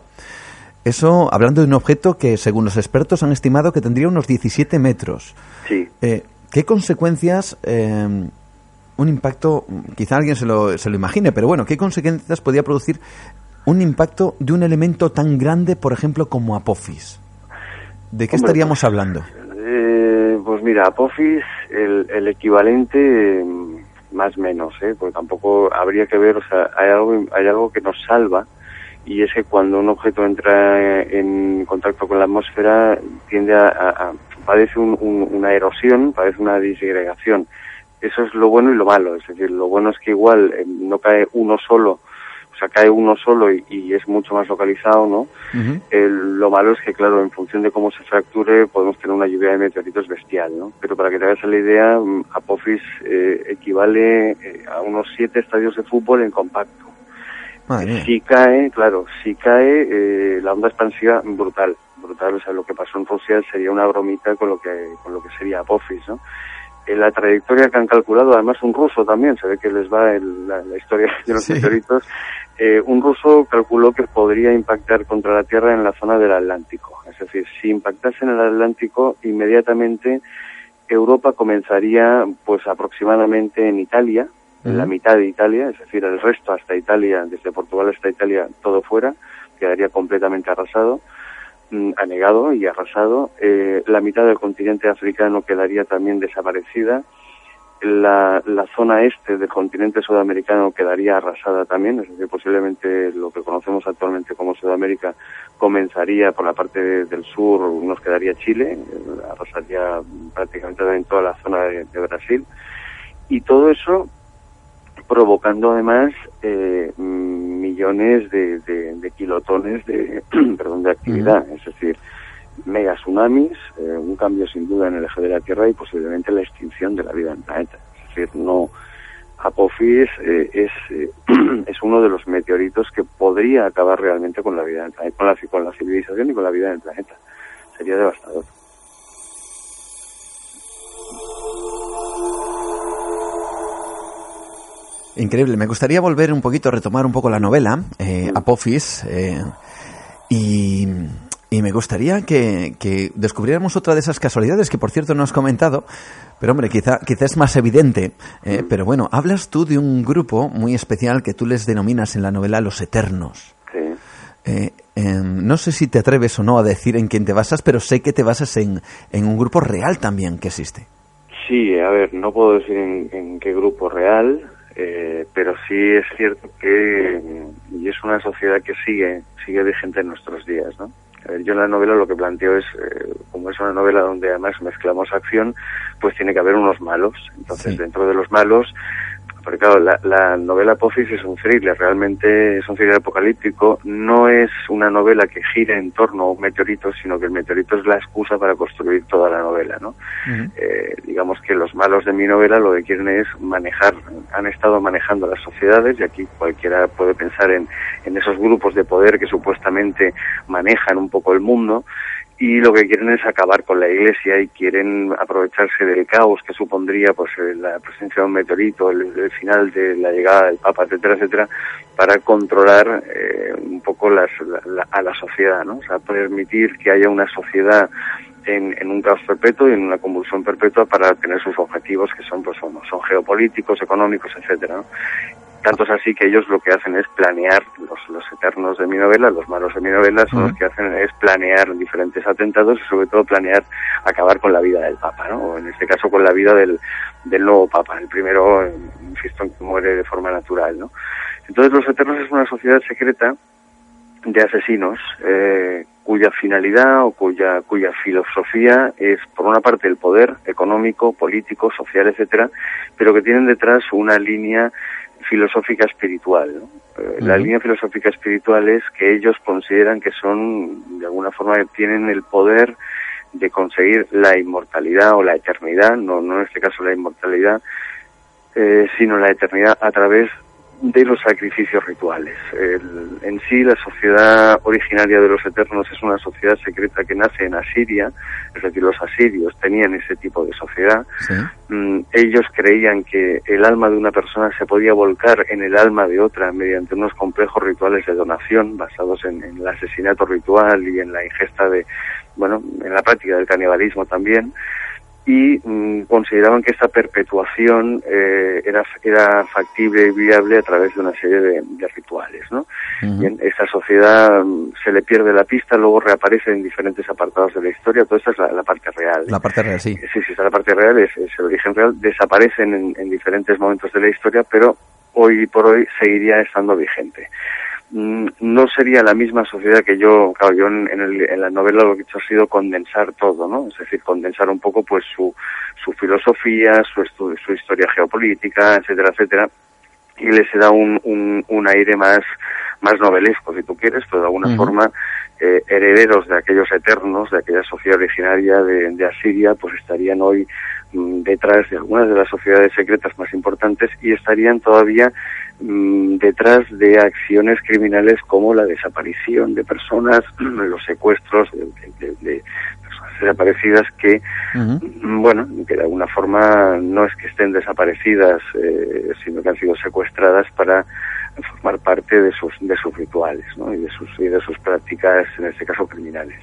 B: Eso, hablando de un objeto que, según los expertos, han estimado que tendría unos 17 metros.
J: Sí.
B: Eh, ¿Qué consecuencias, eh, un impacto, quizá alguien se lo, se lo imagine, pero bueno, qué consecuencias podría producir un impacto de un elemento tan grande, por ejemplo, como Apophis? ¿De qué estaríamos
J: pues,
B: hablando?
J: Eh, pues mira, Apophis, el, el equivalente mm, más menos, ¿eh? porque tampoco habría que ver, o sea, hay algo, hay algo que nos salva y es que cuando un objeto entra en contacto con la atmósfera tiende a, a, padece una erosión, padece una disgregación. Eso es lo bueno y lo malo, es decir, lo bueno es que igual eh, no cae uno solo, o sea, cae uno solo y, es mucho más localizado, ¿no? lo malo es que, claro, en función de cómo se fracture, podemos tener una lluvia de meteoritos bestial, ¿no? Pero para que te hagas la idea, mm, Apophis eh, equivale eh, a unos siete estadios de fútbol en compacto. Si cae, claro, si cae, eh, la onda expansiva brutal, brutal. O sea, lo que pasó en Rusia sería una bromita con lo que, con lo que sería Apophis, ¿no? En la trayectoria que han calculado, además un ruso también, se ve que les va la, historia de los meteoritos, eh, un ruso calculó que podría impactar contra la Tierra en la zona del Atlántico. Es decir, si impactase en el Atlántico, inmediatamente Europa comenzaría, pues aproximadamente en Italia, en la mitad de Italia, es decir, el resto hasta Italia, desde Portugal hasta Italia, todo fuera, quedaría completamente arrasado, mm, anegado y arrasado. Eh, la mitad del continente africano quedaría también desaparecida. La, la, zona este del continente sudamericano quedaría arrasada también, es decir, posiblemente lo que conocemos actualmente como Sudamérica comenzaría por la parte del sur, nos quedaría Chile, arrasaría prácticamente en toda la zona de Brasil. Y todo eso provocando además eh, millones de, de, kilotones de, perdón, de actividad, es decir, mega tsunamis, eh, un cambio sin duda en el eje de la Tierra y posiblemente la extinción de la vida en el planeta. Es decir, no, Apophis eh, es, es uno de los meteoritos que podría acabar realmente con la vida con la, con la civilización y con la vida en el planeta. Sería devastador.
B: Increíble. Me gustaría volver un poquito, a retomar un poco la novela, eh, Apophis, eh, y, me gustaría que, descubriéramos otra de esas casualidades que, por cierto, no has comentado, pero hombre, quizá, quizá es más evidente. Eh, pero bueno, hablas tú de un grupo muy especial que tú les denominas en la novela Los Eternos.
J: Sí.
B: Em, no sé si te atreves o no a decir en quién te basas, pero sé que te basas en, en un grupo real también que existe.
J: Sí, a ver, no puedo decir en qué grupo real, eh, pero sí es cierto que y es una sociedad que sigue sigue vigente en nuestros días no a ver, yo en la novela lo que planteo es eh, como es una novela donde además mezclamos acción pues tiene que haber unos malos. Entonces dentro de los malos porque claro, la, novela Apophis es un thriller, realmente es un thriller apocalíptico, no es una novela que gire en torno a un meteorito, sino que el meteorito es la excusa para construir toda la novela, ¿no? Eh, digamos que los malos de mi novela lo que quieren es manejar, han estado manejando las sociedades, y aquí cualquiera puede pensar en, en esos grupos de poder que supuestamente manejan un poco el mundo, y lo que quieren es acabar con la iglesia y quieren aprovecharse del caos que supondría pues eh, la presencia de un meteorito, el, final de la llegada del Papa, etcétera, etcétera, para controlar eh, un poco las, a la sociedad, ¿no? O sea, permitir que haya una sociedad en, en, un caos perpetuo y en una convulsión perpetua para tener sus objetivos que son pues son, son geopolíticos, económicos, etcétera. ¿no? Tanto es así que ellos lo que hacen es planear, los, los eternos de mi novela, los malos de mi novela, son los que hacen es planear diferentes atentados y sobre todo planear acabar con la vida del Papa, ¿no? O en este caso con la vida del, del nuevo Papa. El primero, insisto, que muere de forma natural, ¿no? Entonces los eternos es una sociedad secreta de asesinos eh, cuya finalidad o cuya cuya filosofía es por una parte el poder económico, político, social, etcétera, pero que tienen detrás una línea filosófica espiritual. Eh, la línea filosófica espiritual es que ellos consideran que son, de alguna forma, tienen el poder de conseguir la inmortalidad o la eternidad, no, no en este caso la inmortalidad, eh, sino la eternidad a través de los sacrificios rituales. en sí, la sociedad originaria de los eternos es una sociedad secreta que nace en Asiria, es decir, los asirios tenían ese tipo de sociedad. Mm, ellos creían que el alma de una persona se podía volcar en el alma de otra mediante unos complejos rituales de donación basados en, en el asesinato ritual y en la ingesta de, bueno, en la práctica del canibalismo también y mm, consideraban que esta perpetuación eh, era, era factible y viable a través de una serie de, rituales. ¿no? en esta sociedad mm, se le pierde la pista, luego reaparece en diferentes apartados de la historia, toda esta es la, parte real.
B: La parte real, sí.
J: Sí, sí, esta la parte real, es, el origen real, desaparecen en, en diferentes momentos de la historia, pero hoy por hoy seguiría estando vigente. Mm, no sería la misma sociedad que yo, claro, yo en, en, la novela lo que he hecho ha sido condensar todo, ¿no? Es decir, condensar un poco pues su, su filosofía, su, su historia geopolítica, etcétera, etcétera, y les da un, un aire más, más novelesco, si tú quieres, pero de alguna forma eh, herederos de aquellos eternos, de aquella sociedad originaria de, de Asiria, pues estarían hoy mm, detrás de algunas de las sociedades secretas más importantes y estarían todavía Mm, detrás de acciones criminales como la desaparición de personas, los secuestros de, personas desaparecidas que, mm, bueno, que de alguna forma no es que estén desaparecidas, eh, sino que han sido secuestradas para formar parte de sus, de sus rituales ¿no? y, de sus, y de sus prácticas, en este caso criminales.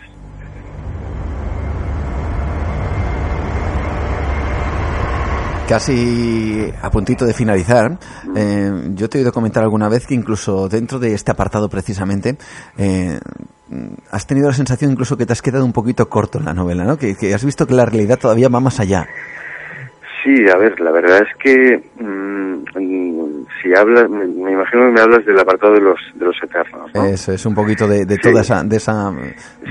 B: casi a puntito de finalizar, eh, yo te he oído comentar alguna vez que incluso dentro de este apartado precisamente, eh, has tenido la sensación incluso que te has quedado un poquito corto en la novela, ¿no? Que, has visto que la realidad todavía va más allá.
J: Sí, a ver, la verdad es que mm, si hablas, me, imagino que me hablas del apartado de los de los eternos. ¿no?
B: Eso es un poquito de, toda esa de esa,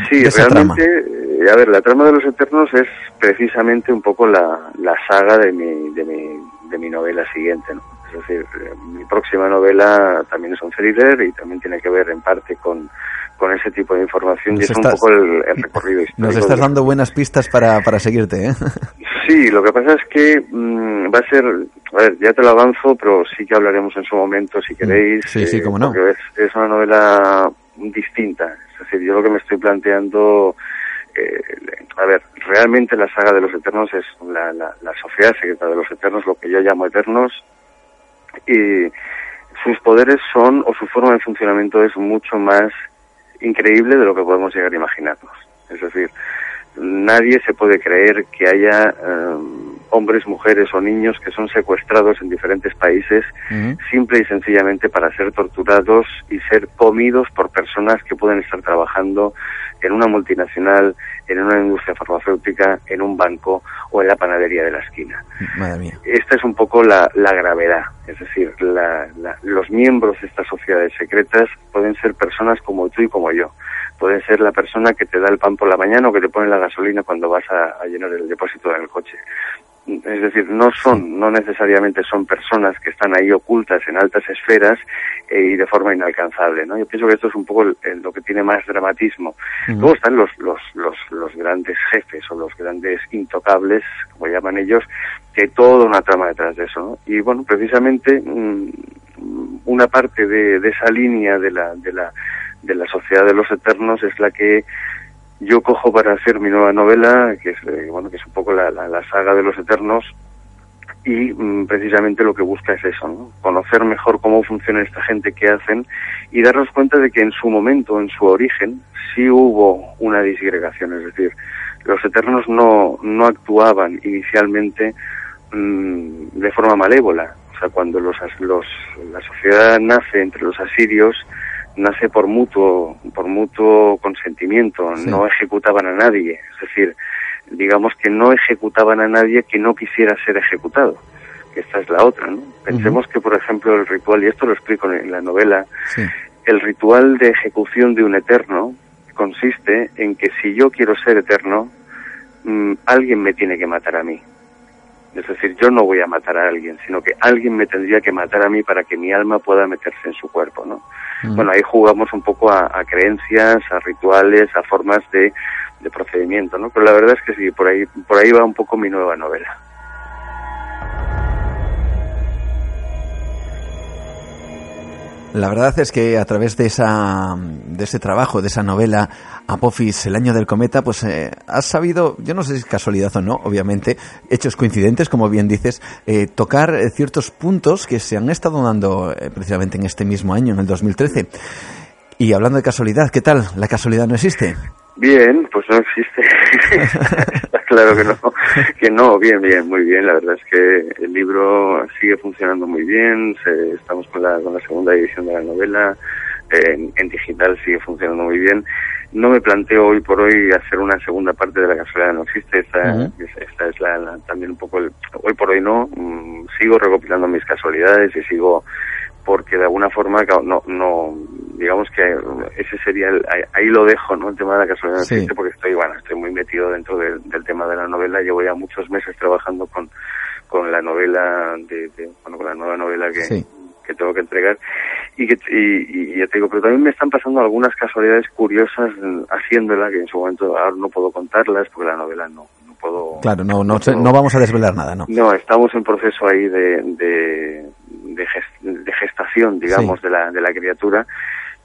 J: sí, realmente, a ver, la trama de los Eternos es precisamente un poco la, la saga de mi, de, mi, de mi novela siguiente, ¿no? Es decir, mi próxima novela también es un thriller y también tiene que ver en parte con, con ese tipo de información y es un poco el, recorrido histórico.
B: Nos estás dando buenas pistas para, para seguirte, ¿eh?
J: Sí, lo que pasa es que mm, va a ser, a ver, ya te lo avanzo, pero sí que hablaremos en su momento si queréis.
B: Sí, sí, cómo no.
J: Porque es, es una novela distinta. Es decir, yo lo que me estoy planteando eh, a ver, realmente la saga de los Eternos es la, la, la, sociedad secreta de los Eternos, lo que yo llamo Eternos, y sus poderes son, o su forma de funcionamiento es mucho más increíble de lo que podemos llegar a imaginarnos. Es decir, nadie se puede creer que haya um, hombres, mujeres o niños que son secuestrados en diferentes países simple y sencillamente para ser torturados y ser comidos por personas que pueden estar trabajando en una multinacional, en una industria farmacéutica, en un banco o en la panadería de la esquina. Esta es un poco la, gravedad, es decir, los miembros de estas sociedades secretas pueden ser personas como tú y como yo. Pueden ser la persona que te da el pan por la mañana o que te pone la gasolina cuando vas a, a llenar el depósito del coche es decir, no son, no necesariamente son personas que están ahí ocultas en altas esferas eh, y de forma inalcanzable, ¿no? Yo pienso que esto es un poco lo que tiene más dramatismo. Luego están los, los, los, los grandes jefes o los grandes intocables, como llaman ellos, que hay toda una trama detrás de eso. Y bueno, precisamente mm, una parte de, de esa línea de la, de la, de la sociedad de los eternos es la que yo cojo para hacer mi nueva novela, que es, eh, bueno, que es un poco la, la, saga de los eternos, y mm, precisamente lo que busca es eso, ¿no? conocer mejor cómo funciona esta gente que hacen y darnos cuenta de que en su momento, en su origen, sí hubo una disgregación, es decir, los eternos no, no actuaban inicialmente mm, de forma malévola, o sea, cuando los, los, la sociedad nace entre los asirios, nace por mutuo, por mutuo consentimiento, no ejecutaban a nadie, es decir, digamos que no ejecutaban a nadie que no quisiera ser ejecutado. Esta es la otra, ¿no? Pensemos que, por ejemplo, el ritual, y esto lo explico en la novela, el ritual de ejecución de un eterno consiste en que si yo quiero ser eterno, mm, alguien me tiene que matar a mí. Es decir, yo no voy a matar a alguien, sino que alguien me tendría que matar a mí para que mi alma pueda meterse en su cuerpo, ¿no? Bueno, ahí jugamos un poco a, creencias, a rituales, a formas de, de procedimiento, ¿no? Pero la verdad es que sí, por ahí, por ahí va un poco mi nueva novela.
B: La verdad es que a través de esa de ese trabajo, de esa novela Apophis, el año del cometa, pues eh, has sabido, yo no sé si es casualidad o no, obviamente, hechos coincidentes, como bien dices, eh, tocar eh, ciertos puntos que se han estado dando precisamente en este mismo año, en el 2013. Y hablando de casualidad, ¿qué tal? ¿La casualidad no existe?
J: Bien, pues no existe. claro que no, que no, bien, bien, muy bien. La verdad es que el libro sigue funcionando muy bien. estamos con la, con la segunda edición de la novela. En, en, digital sigue funcionando muy bien. No me planteo hoy por hoy hacer una segunda parte de la casualidad no existe. Esta, esta es la, también un poco el, hoy por hoy no. Mm, sigo recopilando mis casualidades y sigo porque de alguna forma no no digamos que ese sería el, ahí, lo dejo no el tema de la casualidad no existe porque estoy bueno estoy muy metido dentro del tema de la novela. Llevo ya muchos meses trabajando con con la novela de, bueno con la nueva novela que, que tengo que entregar. Y que y, ya te digo pero también me están pasando algunas casualidades curiosas haciéndola que en su momento ahora no puedo contarlas porque la novela no no puedo
B: claro no no, no, vamos a desvelar nada no
J: no estamos en proceso ahí de, de, de, gestación digamos de la de la criatura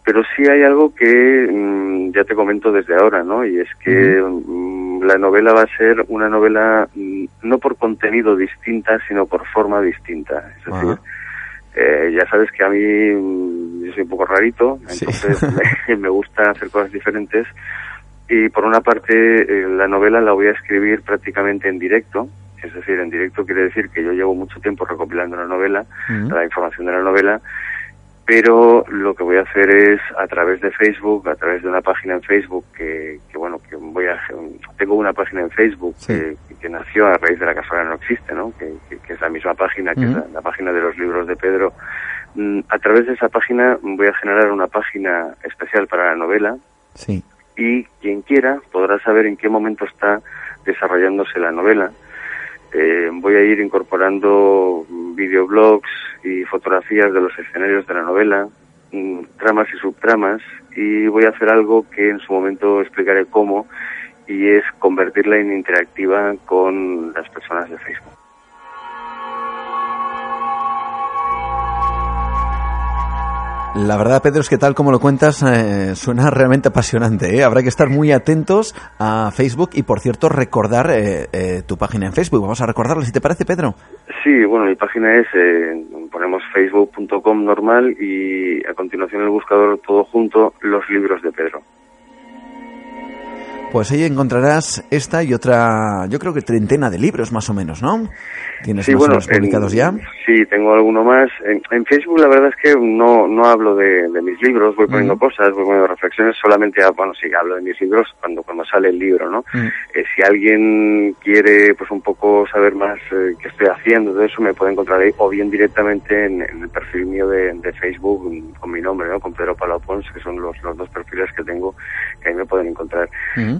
J: pero sí hay algo que mm, ya te comento desde ahora, ¿no? Y es que mm, la novela va a ser una novela mm, no por contenido distinta, sino por forma distinta. Es decir, eh, ya sabes que a mí yo soy un poco rarito, entonces me, gusta hacer cosas diferentes. Y por una parte, eh, la novela la voy a escribir prácticamente en directo, es decir, en directo quiere decir que yo llevo mucho tiempo recopilando la novela, la información de la novela, pero lo que voy a hacer es a través de Facebook, a través de una página en Facebook que, que bueno, que voy a tengo una página en Facebook que, que, nació a raíz de la casualidad no existe, ¿no? Que, que es la misma página que es la, página de los libros de Pedro. Mm, a través de esa página voy a generar una página especial para la novela.
B: Sí.
J: Y quien quiera podrá saber en qué momento está desarrollándose la novela eh, voy a ir incorporando videoblogs y fotografías de los escenarios de la novela, mm, tramas y subtramas, y voy a hacer algo que en su momento explicaré cómo, y es convertirla en interactiva con las personas de Facebook.
B: La verdad, Pedro, es que tal como lo cuentas, eh, suena realmente apasionante. ¿eh? Habrá que estar muy atentos a Facebook y, por cierto, recordar eh, tu página en Facebook. Vamos a recordarla, si te parece, Pedro.
J: Sí, bueno, mi página es, ponemos facebook.com normal y a continuación el buscador todo junto, los libros de Pedro.
B: Pues ahí encontrarás esta y otra, yo creo que treintena de libros más o menos, ¿no? ¿Tienes
J: sí,
B: más publicados ya?
J: Sí, tengo alguno más. En, Facebook la verdad es que no, no hablo de, mis libros, voy poniendo cosas, voy poniendo reflexiones, solamente, bueno, sí, hablo de mis libros cuando, cuando sale el libro, ¿no? Eh, si alguien quiere, pues un poco saber más eh, qué estoy haciendo, de eso me puede encontrar ahí, o bien directamente en, el perfil mío de, Facebook con mi nombre, ¿no? Con Pedro Palau Pons, que son los, los dos perfiles que tengo, que ahí me pueden encontrar.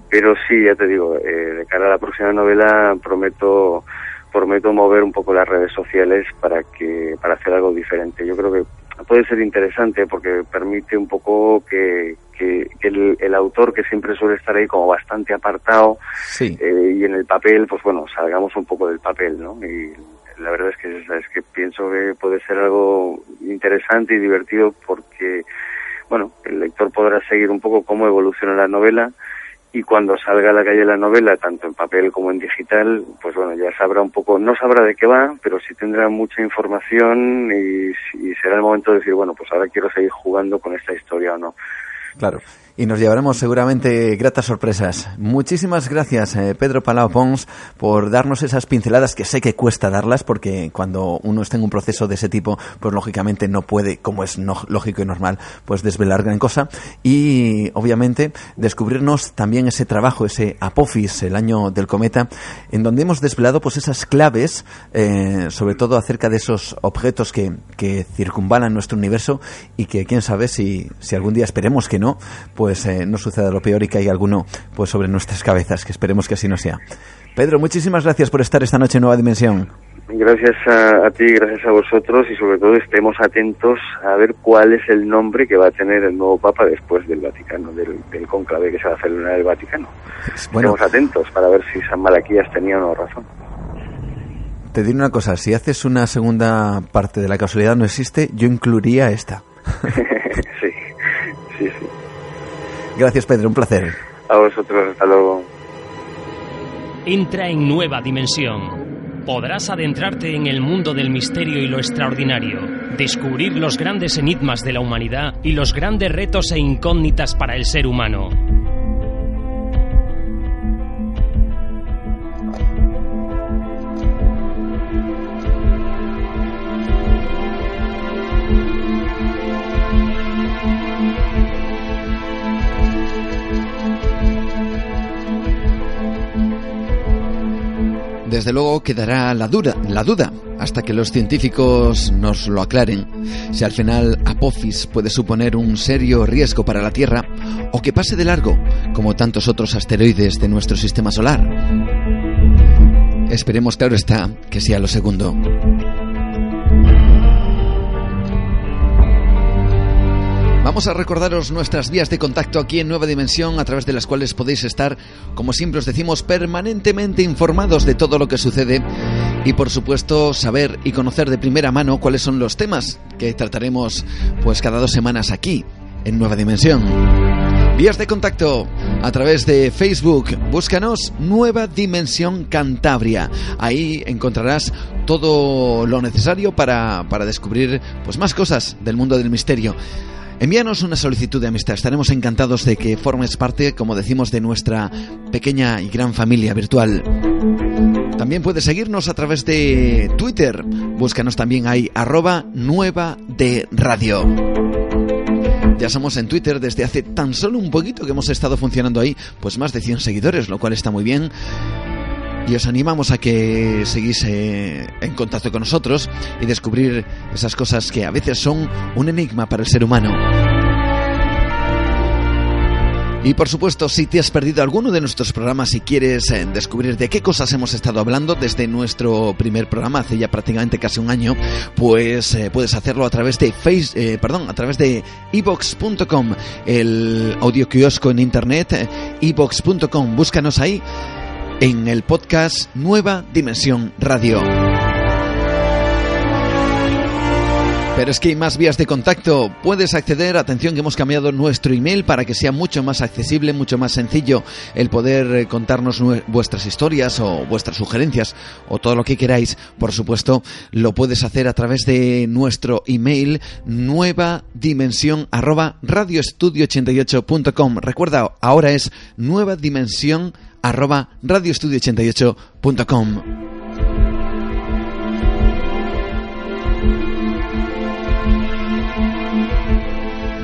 J: Pero sí, ya te digo, eh, de cara a la próxima novela prometo prometo mover un poco las redes sociales para que para hacer algo diferente. Yo creo que puede ser interesante porque permite un poco que, que, el, autor que siempre suele estar ahí como bastante apartado eh, y en el papel, pues bueno, salgamos un poco del papel, ¿no? Y la verdad es que, es que pienso que puede ser algo interesante y divertido porque, bueno, el lector podrá seguir un poco cómo evoluciona la novela y cuando salga a la calle la novela, tanto en papel como en digital, pues bueno, ya sabrá un poco, no sabrá de qué va, pero sí tendrá mucha información y, y será el momento de decir, bueno, pues ahora quiero seguir jugando con esta historia o no.
B: Claro y nos llevaremos seguramente gratas sorpresas. Muchísimas gracias, eh, Pedro Palau Pons, por darnos esas pinceladas que sé que cuesta darlas, porque cuando uno está en un proceso de ese tipo, pues lógicamente no puede, como es lógico y normal, pues desvelar gran cosa. Y obviamente descubrirnos también ese trabajo, ese Apophis, el año del cometa, en donde hemos desvelado pues esas claves, eh, sobre todo acerca de esos objetos que, que circunvalan nuestro universo y que quién sabe si, si algún día esperemos que no, pues pues eh, no suceda lo peor y que haya alguno pues sobre nuestras cabezas, que esperemos que así no sea. Pedro, muchísimas gracias por estar esta noche en Nueva Dimensión.
J: Gracias a, ti, gracias a vosotros y sobre todo estemos atentos a ver cuál es el nombre que va a tener el nuevo Papa después del Vaticano, del, del conclave que se va a celebrar en el Vaticano. estemos atentos para ver si San Malaquías tenía o no razón.
B: Te diré una cosa, si haces una segunda parte de la casualidad no existe, yo incluiría esta.
J: sí.
B: Gracias, Pedro, un placer.
J: A vosotros, hasta luego.
A: Entra en nueva dimensión. Podrás adentrarte en el mundo del misterio y lo extraordinario, descubrir los grandes enigmas de la humanidad y los grandes retos e incógnitas para el ser humano.
B: Desde luego quedará la, la duda hasta que los científicos nos lo aclaren si al final Apophis puede suponer un serio riesgo para la Tierra o que pase de largo como tantos otros asteroides de nuestro sistema solar. Esperemos, claro está, que sea lo segundo. Vamos a recordaros nuestras vías de contacto aquí en Nueva Dimensión, a través de las cuales podéis estar, como siempre os decimos, permanentemente informados de todo lo que sucede y, por supuesto, saber y conocer de primera mano cuáles son los temas que trataremos, pues, cada dos semanas aquí en Nueva Dimensión. Vías de contacto a través de Facebook. Búscanos Nueva Dimensión Cantabria. Ahí encontrarás todo lo necesario para, para descubrir pues, más cosas del mundo del misterio. Envíanos una solicitud de amistad. Estaremos encantados de que formes parte, como decimos, de nuestra pequeña y gran familia virtual. También puedes seguirnos a través de Twitter. Búscanos también ahí, arroba nueva de radio. Ya somos en Twitter desde hace tan solo un poquito que hemos estado funcionando ahí, pues más de 100 seguidores, lo cual está muy bien y os animamos a que seguís eh, en contacto con nosotros y descubrir esas cosas que a veces son un enigma para el ser humano. Y por supuesto, si te has perdido alguno de nuestros programas y quieres eh, descubrir de qué cosas hemos estado hablando desde nuestro primer programa hace ya prácticamente casi un año, pues eh, puedes hacerlo a través de face, perdón, a través de ebox.com, el audio kiosco en internet, ebox.com, búscanos ahí en el podcast Nueva Dimensión Radio. Pero es que hay más vías de contacto. Puedes acceder, atención que hemos cambiado nuestro email para que sea mucho más accesible, mucho más sencillo el poder eh, contarnos vuestras historias o vuestras sugerencias o todo lo que queráis. Por supuesto, lo puedes hacer a través de nuestro email nueva dimensión arroba radioestudio88.com. Recuerda, ahora es nueva dimensión arroba radioestudio88.com.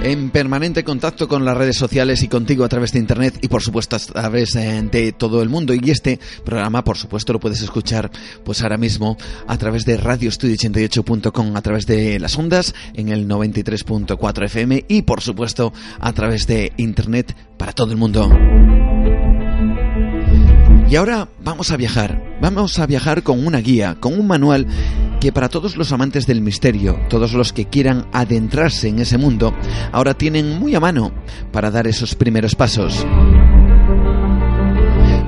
B: en permanente contacto con las redes sociales y contigo a través de internet y por supuesto a través eh, de todo el mundo y este programa por supuesto lo puedes escuchar pues ahora mismo a través de radioestudio88.com a través de las ondas en el 93.4 FM y por supuesto a través de internet para todo el mundo. Y ahora vamos a viajar. Vamos a viajar con una guía, con un manual que para todos los amantes del misterio, todos los que quieran adentrarse en ese mundo, ahora tienen muy a mano para dar esos primeros pasos.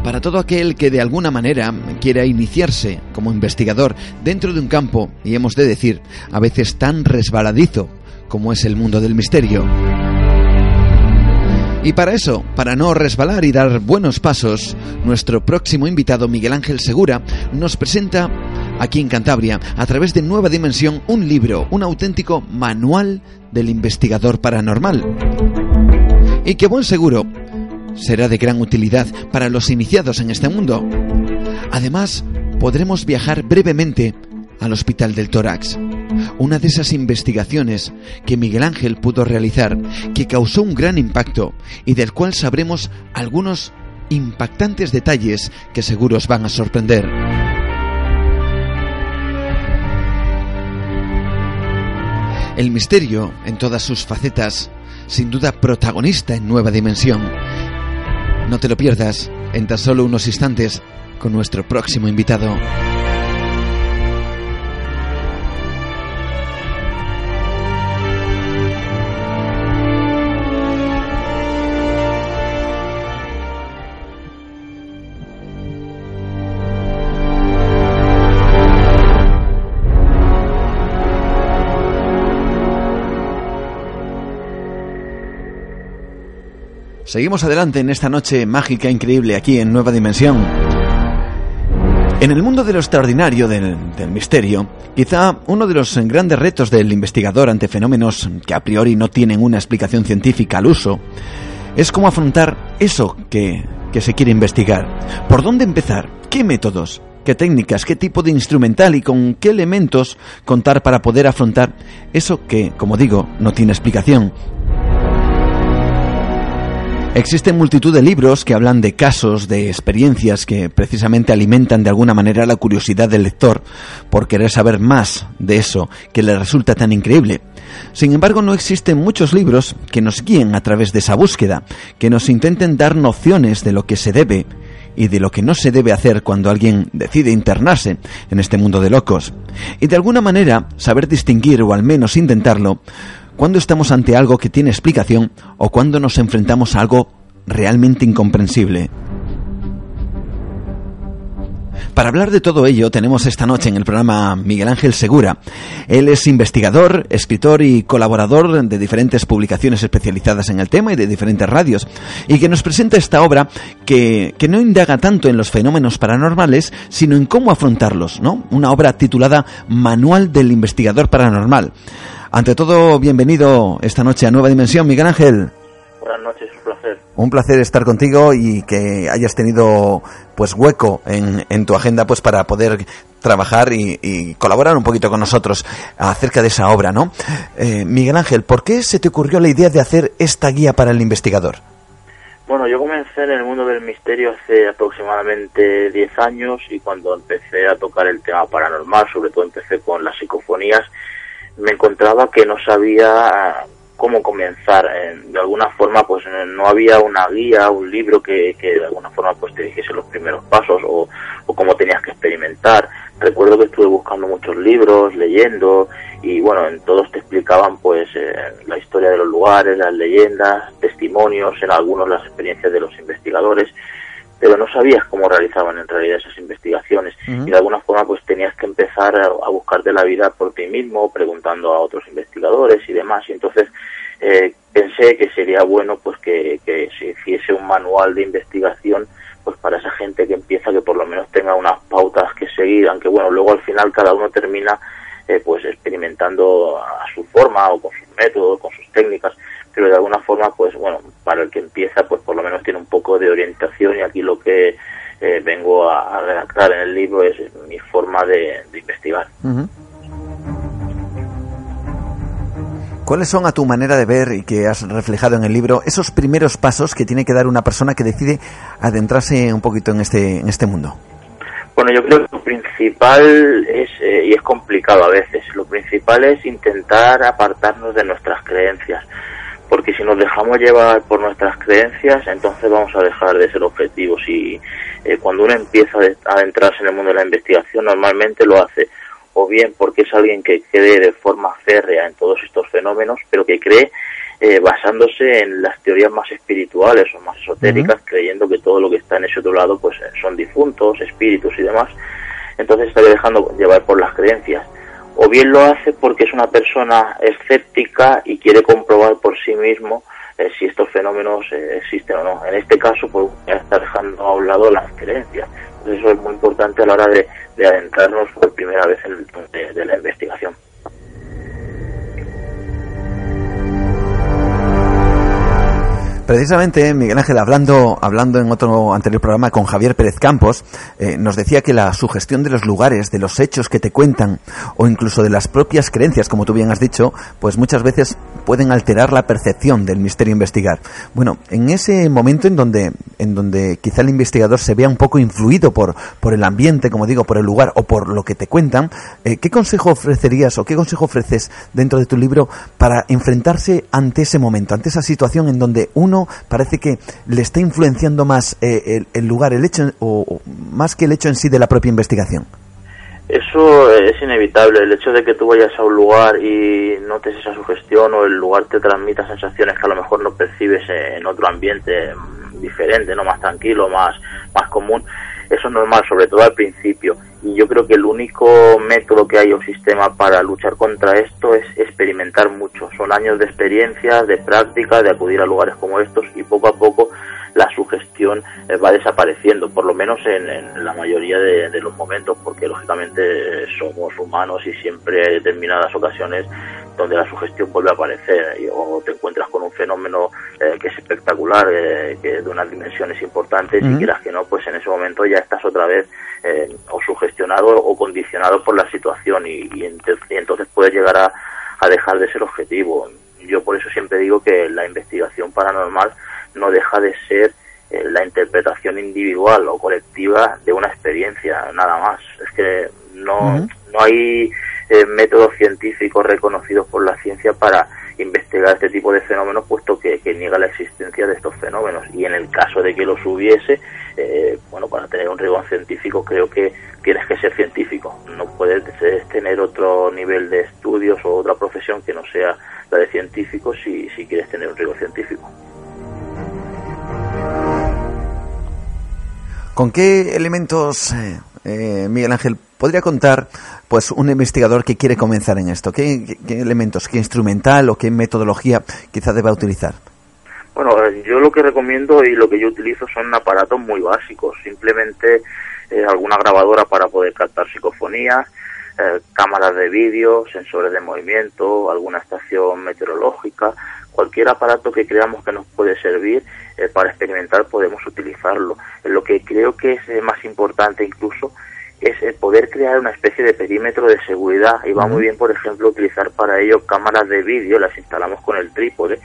B: Para todo aquel que de alguna manera quiera iniciarse como investigador dentro de un campo, y hemos de decir, a veces tan resbaladizo como es el mundo del misterio. Y para eso, para no resbalar y dar buenos pasos, nuestro próximo invitado, Miguel Ángel Segura, nos presenta aquí en Cantabria, a través de Nueva Dimensión, un libro, un auténtico manual del investigador paranormal. Y que buen seguro será de gran utilidad para los iniciados en este mundo. Además, podremos viajar brevemente al Hospital del Tórax una de esas investigaciones que Miguel Ángel pudo realizar, que causó un gran impacto y del cual sabremos algunos impactantes detalles que seguro os van a sorprender. El misterio, en todas sus facetas, sin duda protagonista en Nueva Dimensión. No te lo pierdas en tan solo unos instantes con nuestro próximo invitado. Seguimos adelante en esta noche mágica increíble aquí en Nueva Dimensión. En el mundo de lo extraordinario, del, misterio, quizá uno de los grandes retos del investigador ante fenómenos que a priori no tienen una explicación científica al uso, es cómo afrontar eso que, que se quiere investigar. ¿Por dónde empezar? ¿Qué métodos? ¿Qué técnicas? ¿Qué tipo de instrumental y con qué elementos contar para poder afrontar eso que, como digo, no tiene explicación? Existen multitud de libros que hablan de casos, de experiencias que precisamente alimentan de alguna manera la curiosidad del lector por querer saber más de eso que le resulta tan increíble. Sin embargo, no existen muchos libros que nos guíen a través de esa búsqueda, que nos intenten dar nociones de lo que se debe y de lo que no se debe hacer cuando alguien decide internarse en este mundo de locos. Y de alguna manera saber distinguir, o al menos intentarlo, cuando estamos ante algo que tiene explicación o cuando nos enfrentamos a algo realmente incomprensible. Para hablar de todo ello tenemos esta noche en el programa Miguel Ángel Segura. Él es investigador, escritor y colaborador de diferentes publicaciones especializadas en el tema y de diferentes radios, y que nos presenta esta obra que, que no indaga tanto en los fenómenos paranormales, sino en cómo afrontarlos, ¿no? Una obra titulada Manual del Investigador Paranormal. Ante todo, bienvenido esta noche a Nueva Dimensión, Miguel Ángel.
K: Buenas noches, un placer.
B: Un placer estar contigo y que hayas tenido pues hueco en, en tu agenda pues para poder trabajar y, y, colaborar un poquito con nosotros acerca de esa obra, ¿no? Eh, Miguel Ángel, ¿por qué se te ocurrió la idea de hacer esta guía para el investigador?
K: Bueno, yo comencé en el mundo del misterio hace aproximadamente 10 años y cuando empecé a tocar el tema paranormal, sobre todo empecé con las psicofonías, me encontraba que no sabía cómo comenzar. De alguna forma, pues no había una guía, un libro que, que de alguna forma pues te dijese los primeros pasos o, o cómo tenías que experimentar. Recuerdo que estuve buscando muchos libros, leyendo y bueno, en todos te explicaban pues eh, la historia de los lugares, las leyendas, testimonios, en algunos las experiencias de los investigadores pero no sabías cómo realizaban en realidad esas investigaciones. Uh -huh. y de alguna forma pues tenías que empezar a, a, buscarte la vida por ti mismo, preguntando a otros investigadores y demás. Y entonces eh, pensé que sería bueno pues que, que se hiciese un manual de investigación pues para esa gente que empieza que por lo menos tenga unas pautas que seguir, aunque bueno, luego al final cada uno termina eh, pues experimentando a su forma o con sus métodos, con sus técnicas, pero de alguna forma, pues bueno, para el que empieza, pues por lo menos tiene un poco de orientación y aquí lo que eh, vengo a, a, redactar en el libro es mi forma de, de investigar. Uh -huh.
B: ¿Cuáles son, a tu manera de ver y que has reflejado en el libro, esos primeros pasos que tiene que dar una persona que decide adentrarse un poquito en este, en este mundo?
K: Bueno, yo creo que lo principal es, eh, y es complicado a veces, lo principal es intentar apartarnos de nuestras creencias, porque si nos dejamos llevar por nuestras creencias, entonces vamos a dejar de ser objetivos y eh, cuando uno empieza a adentrarse en el mundo de la investigación, normalmente lo hace o bien porque es alguien que cree de forma férrea en todos estos fenómenos, pero que cree eh, basándose en las teorías más espirituales o más esotéricas, uh -huh. creyendo que todo lo que está en ese otro lado pues son difuntos, espíritus y demás. Entonces estaría dejando llevar por las creencias. O bien lo hace porque es una persona escéptica y quiere comprobar por sí mismo eh, si estos fenómenos eh, existen o no. En este caso, pues está dejando a un lado las creencias. Eso es muy importante a la hora de, de adentrarnos por primera vez en el de la investigación.
B: Precisamente, Miguel Ángel, hablando, hablando en otro anterior programa con Javier Pérez Campos, eh, nos decía que la sugestión de los lugares, de los hechos que te cuentan, o incluso de las propias creencias, como tú bien has dicho, pues muchas veces pueden alterar la percepción del misterio investigar. Bueno, en ese momento en donde, en donde quizá el investigador se vea un poco influido por, por el ambiente, como digo, por el lugar o por lo que te cuentan, eh, ¿qué consejo ofrecerías o qué consejo ofreces dentro de tu libro para enfrentarse ante ese momento, ante esa situación en donde uno parece que le está influenciando más eh, el, lugar, el hecho, o, o, más que el hecho en sí de la propia investigación.
K: Eso es inevitable, el hecho de que tú vayas a un lugar y notes esa sugestión o el lugar te transmita sensaciones que a lo mejor no percibes en otro ambiente diferente, no más tranquilo, más, más común, eso es normal, sobre todo al principio. Y yo creo que el único método que hay o sistema para luchar contra esto es experimentar mucho. Son años de experiencia, de práctica, de acudir a lugares como estos y poco a poco la sugestión eh, va desapareciendo, por lo menos en, en la mayoría de, de, los momentos, porque lógicamente somos humanos y siempre hay determinadas ocasiones donde la sugestión vuelve a aparecer y, o te encuentras con un fenómeno eh, que es espectacular, eh, que de unas dimensiones importantes uh -huh. y quieras que no, pues en ese momento ya estás otra vez eh, o sugestionado o condicionado por la situación y, y, y entonces puedes llegar a, a, dejar de ser objetivo. Yo por eso siempre digo que la investigación paranormal no deja de ser eh, la interpretación individual o colectiva de una experiencia, nada más. Es que no, no hay eh, métodos científicos reconocidos por la ciencia para investigar este tipo de fenómenos, puesto que, niega la existencia de estos fenómenos. Y en el caso de que los hubiese, eh, bueno, para tener un rigor científico creo que tienes que ser científico. No puedes tener otro nivel de estudios o otra profesión que no sea la de científico si, si quieres tener un rigor científico.
B: ¿Con qué elementos, eh, eh, Miguel Ángel, podría contar pues un investigador que quiere comenzar en esto? ¿Qué, elementos, qué instrumental o qué metodología quizá deba utilizar?
K: Bueno, yo lo que recomiendo y lo que yo utilizo son aparatos muy básicos, simplemente eh, alguna grabadora para poder captar psicofonías, cámaras de vídeo, sensores de movimiento, alguna estación meteorológica, cualquier aparato que creamos que nos puede servir eh, para experimentar podemos utilizarlo. Lo que creo que es eh, más importante incluso es eh, poder crear una especie de perímetro de seguridad y va muy bien, por ejemplo, utilizar para ello cámaras de vídeo, las instalamos con el trípode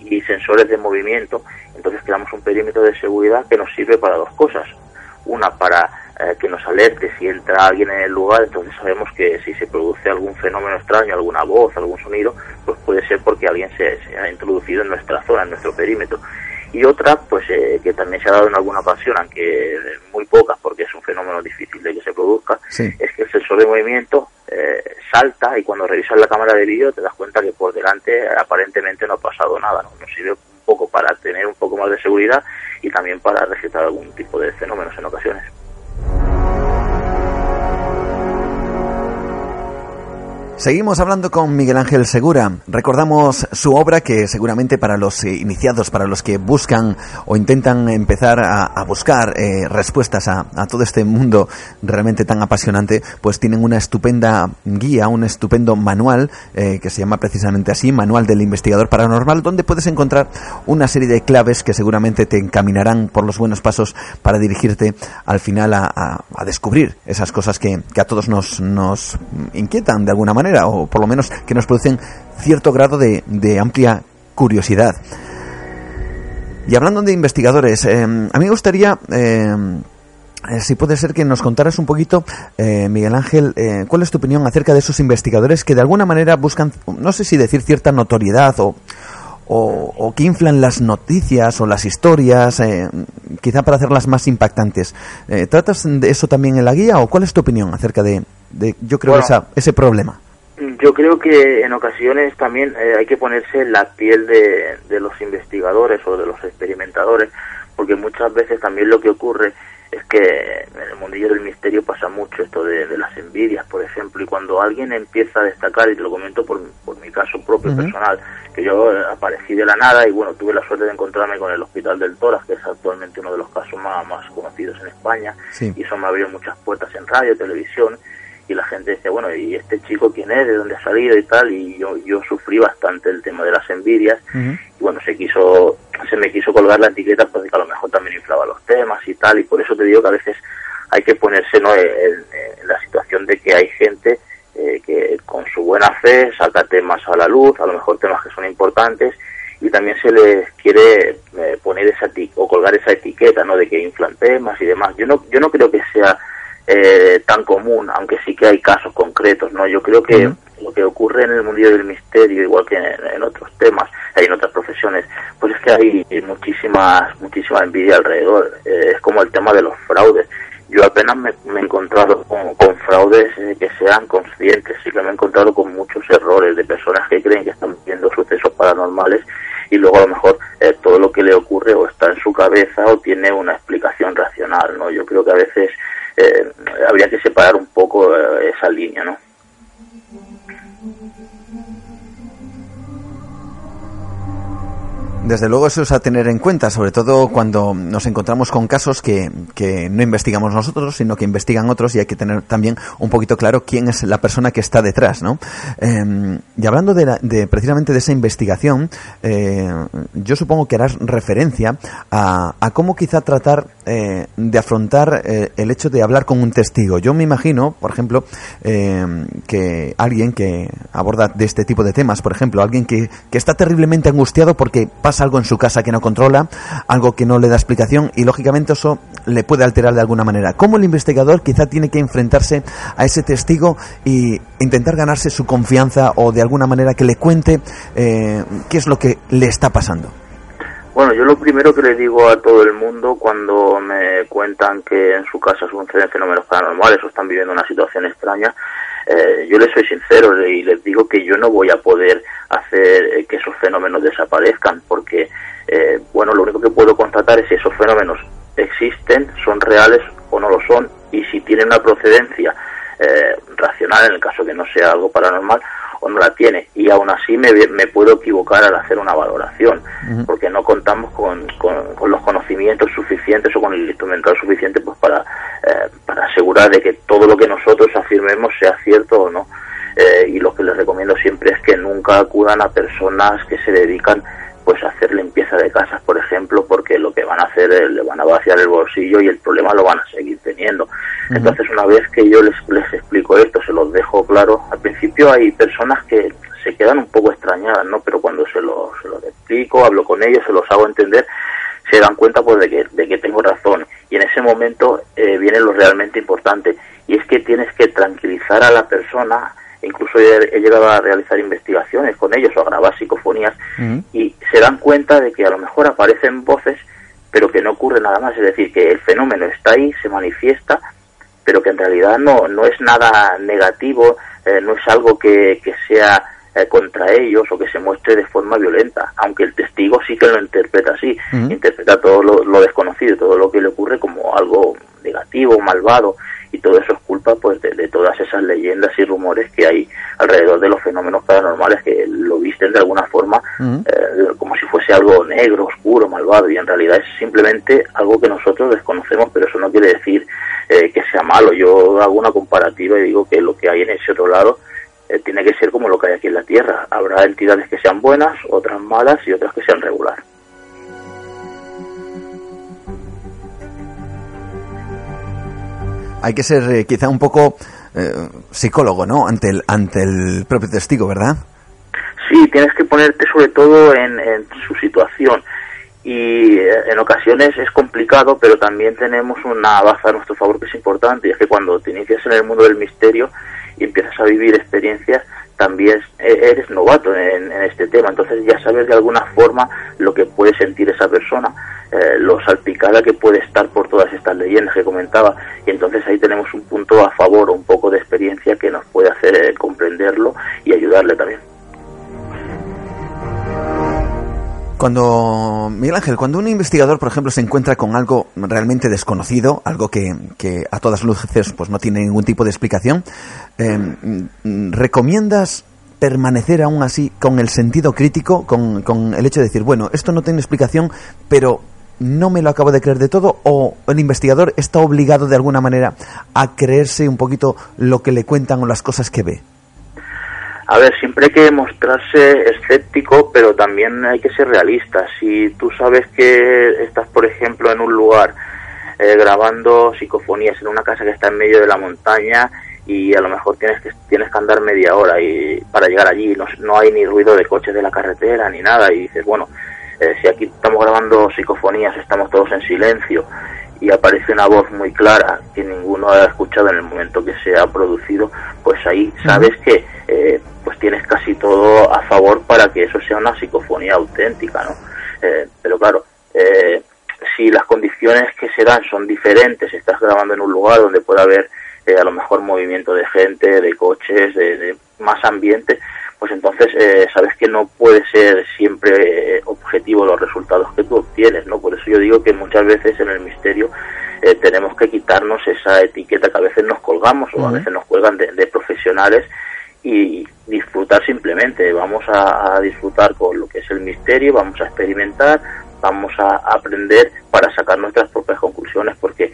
K: y sensores de movimiento, entonces creamos un perímetro de seguridad que nos sirve para dos cosas. Una, para que nos alerte si entra alguien en el lugar, entonces sabemos que si se produce algún fenómeno extraño, alguna voz, algún sonido, pues puede ser porque alguien se ha introducido en nuestra zona, en nuestro perímetro. Y otra pues eh, que también se ha dado en alguna ocasión aunque muy pocas porque es un fenómeno difícil de que se produzca es que el sensor de movimiento eh, salta y cuando revisas la cámara de vídeo te das cuenta que por delante aparentemente no ha pasado nada ¿no? nos sirve un poco para tener un poco más de seguridad y también para registrar algún tipo de fenómenos en ocasiones Música
B: Seguimos hablando con Miguel Ángel Segura. Recordamos su obra que seguramente para los eh, iniciados, para los que buscan o intentan empezar a, buscar eh, respuestas a, todo este mundo realmente tan apasionante, pues tienen una estupenda guía, un estupendo manual eh, que se llama precisamente así, Manual del Investigador Paranormal, donde puedes encontrar una serie de claves que seguramente te encaminarán por los buenos pasos para dirigirte al final a, descubrir esas cosas que, a todos nos inquietan de alguna manera o por lo menos que nos producen cierto grado de, amplia curiosidad. Y hablando de investigadores, eh, a mí me gustaría, eh, eh, si puede ser que nos contaras un poquito, Miguel Ángel, cuál es tu opinión acerca de esos investigadores que de alguna manera buscan, no sé si decir cierta notoriedad o, o, que inflan las noticias o las historias, quizá para hacerlas más impactantes. ¿Tratas de eso también en la guía o cuál es tu opinión acerca de, yo creo, esa, ese problema?
K: Yo creo que en ocasiones también eh, hay que ponerse la piel de, los investigadores o de los experimentadores, porque muchas veces también lo que ocurre es que en el mundillo del misterio pasa mucho esto de, las envidias, por ejemplo, y cuando alguien empieza a destacar, y te lo comento por, mi caso propio personal, que yo aparecí de la nada y bueno, tuve la suerte de encontrarme con el Hospital del Toras, que es actualmente uno de los casos más, más conocidos en España, y eso me abrió muchas puertas en radio, televisión, y la gente decía, bueno, ¿y este chico quién es? ¿De dónde ha salido? y tal? Y yo, yo sufrí bastante el tema de las envidias. Y bueno, se quiso, se me quiso colgar la etiqueta porque a lo mejor también inflaba los temas y tal. Y por eso te digo que a veces hay que ponerse ¿no? en, la situación de que hay gente eh, que con su buena fe saca temas a la luz, a lo mejor temas que son importantes, y también se les quiere eh, poner esa o colgar esa etiqueta, ¿no? De que inflan temas y demás. Yo no, yo no creo que sea eh, tan común, aunque sí que hay casos concretos, ¿no? Yo creo que lo que ocurre en el mundo del misterio, igual que en, otros temas, hay en otras profesiones, pues es que hay muchísimas, muchísima envidia alrededor. Eh, es como el tema de los fraudes. Yo apenas me, he encontrado con, fraudes eh, que sean conscientes, sí que me he encontrado con muchos errores de personas que creen que están viendo sucesos paranormales y luego a lo mejor todo lo que le ocurre o está en su cabeza o tiene una explicación racional, ¿no? Yo creo que a veces eh, habría que separar un poco eh, esa línea, ¿no?
B: Desde luego eso es a tener en cuenta, sobre todo cuando nos encontramos con casos que, que, no investigamos nosotros, sino que investigan otros y hay que tener también un poquito claro quién es la persona que está detrás, ¿no? Em, y hablando de, precisamente de esa investigación, eh, yo supongo que harás referencia a, a cómo quizá tratar eh, de afrontar eh, el hecho de hablar con un testigo. Yo me imagino, por ejemplo, em, que alguien que aborda de este tipo de temas, por ejemplo, alguien que, que está terriblemente angustiado porque pasa algo en su casa que no controla, algo que no le da explicación y lógicamente eso le puede alterar de alguna manera. ¿Cómo el investigador quizá tiene que enfrentarse a ese testigo y intentar ganarse su confianza o de alguna manera que le cuente eh, qué es lo que le está pasando?
K: Bueno, yo lo primero que le digo a todo el mundo cuando me cuentan que en su casa suceden fenómenos paranormales o están viviendo una situación extraña, eh, yo les soy sincero y les digo que yo no voy a poder hacer eh, que esos fenómenos desaparezcan, porque, eh, bueno, lo único que puedo constatar es si esos fenómenos existen, son reales o no lo son, y si tienen una procedencia racional, en el caso que no sea algo paranormal, o no la tiene. Y aún así me, me puedo equivocar al hacer una valoración, porque no contamos con, con, los conocimientos suficientes o con el instrumental suficiente pues para, eh, para asegurar de que todo lo que nosotros afirmemos sea cierto o no. Eh, y lo que les recomiendo siempre es que nunca acudan a personas que se dedican pues hacer limpieza de casas, por ejemplo, porque lo que van a hacer es le van a vaciar el bolsillo y el problema lo van a seguir teniendo. Entonces, una vez que yo les, les explico esto, se los dejo claro, al principio hay personas que se quedan un poco extrañadas, ¿no? Pero cuando se los, se explico, hablo con ellos, se los hago entender, se dan cuenta pues de que, de que tengo razón. Y en ese momento eh, viene lo realmente importante, y es que tienes que tranquilizar a la persona, incluso he, llegado a realizar investigaciones con ellos o a grabar psicofonías y se dan cuenta de que a lo mejor aparecen voces pero que no ocurre nada más, es decir, que el fenómeno está ahí, se manifiesta, pero que en realidad no, no es nada negativo, eh, no es algo que, que sea eh, contra ellos o que se muestre de forma violenta, aunque el testigo sí que lo interpreta así, interpreta todo lo, lo, desconocido, todo lo que le ocurre como algo negativo, malvado, y todo eso es culpa pues de, todas esas leyendas y rumores que hay alrededor de los fenómenos paranormales que lo visten de alguna forma eh, como si fuese algo negro, oscuro, malvado y en realidad es simplemente algo que nosotros desconocemos pero eso no quiere decir eh, que sea malo. Yo hago una comparativa y digo que lo que hay en ese otro lado eh, tiene que ser como lo que hay aquí en la Tierra. Habrá entidades que sean buenas, otras malas y otras que sean regulares.
B: Hay que ser eh, quizá un poco eh, psicólogo, ¿no? Ante el, ante el propio testigo, ¿verdad?
K: Sí, tienes que ponerte sobre todo en, su situación y eh, en ocasiones es complicado, pero también tenemos una baza a nuestro favor que es importante y es que cuando te inicias en el mundo del misterio y empiezas a vivir experiencias, también eres novato en, este tema, entonces ya sabes de alguna forma lo que puede sentir esa persona, eh, lo salpicada que puede estar por todas estas leyendas que comentaba, y entonces ahí tenemos un punto a favor, un poco de experiencia que nos puede hacer eh, comprenderlo y ayudarle también.
B: Cuando, Miguel Ángel, cuando un investigador, por ejemplo, se encuentra con algo realmente desconocido, algo que, que a todas luces pues no tiene ningún tipo de explicación, em, ¿recomiendas permanecer aún así con el sentido crítico, con, con el hecho de decir, bueno, esto no tiene explicación, pero no me lo acabo de creer de todo o el investigador está obligado de alguna manera a creerse un poquito lo que le cuentan o las cosas que ve?
K: A ver, siempre hay que mostrarse escéptico, pero también hay que ser realista. Si tú sabes que estás, por ejemplo, en un lugar eh, grabando psicofonías en una casa que está en medio de la montaña y a lo mejor tienes que tienes que andar media hora y para llegar allí no, no hay ni ruido de coches de la carretera ni nada y dices bueno eh, si aquí estamos grabando psicofonías estamos todos en silencio y aparece una voz muy clara que ninguno ha escuchado en el momento que se ha producido, pues ahí sabes que eh, pues tienes casi todo a favor para que eso sea una psicofonía auténtica, ¿no? Eh, pero claro, eh, si las condiciones que se dan son diferentes, estás grabando en un lugar donde puede haber a lo mejor movimiento de gente, de coches, de más ambiente, pues entonces eh, sabes que no puede ser siempre eh, objetivo los resultados que tú obtienes, ¿no? Por eso yo digo que muchas veces en el misterio eh, tenemos que quitarnos esa etiqueta que a veces nos colgamos o a veces nos cuelgan de, profesionales y disfrutar simplemente. Vamos a, disfrutar con lo que es el misterio, vamos a experimentar, vamos a aprender para sacar nuestras propias conclusiones, porque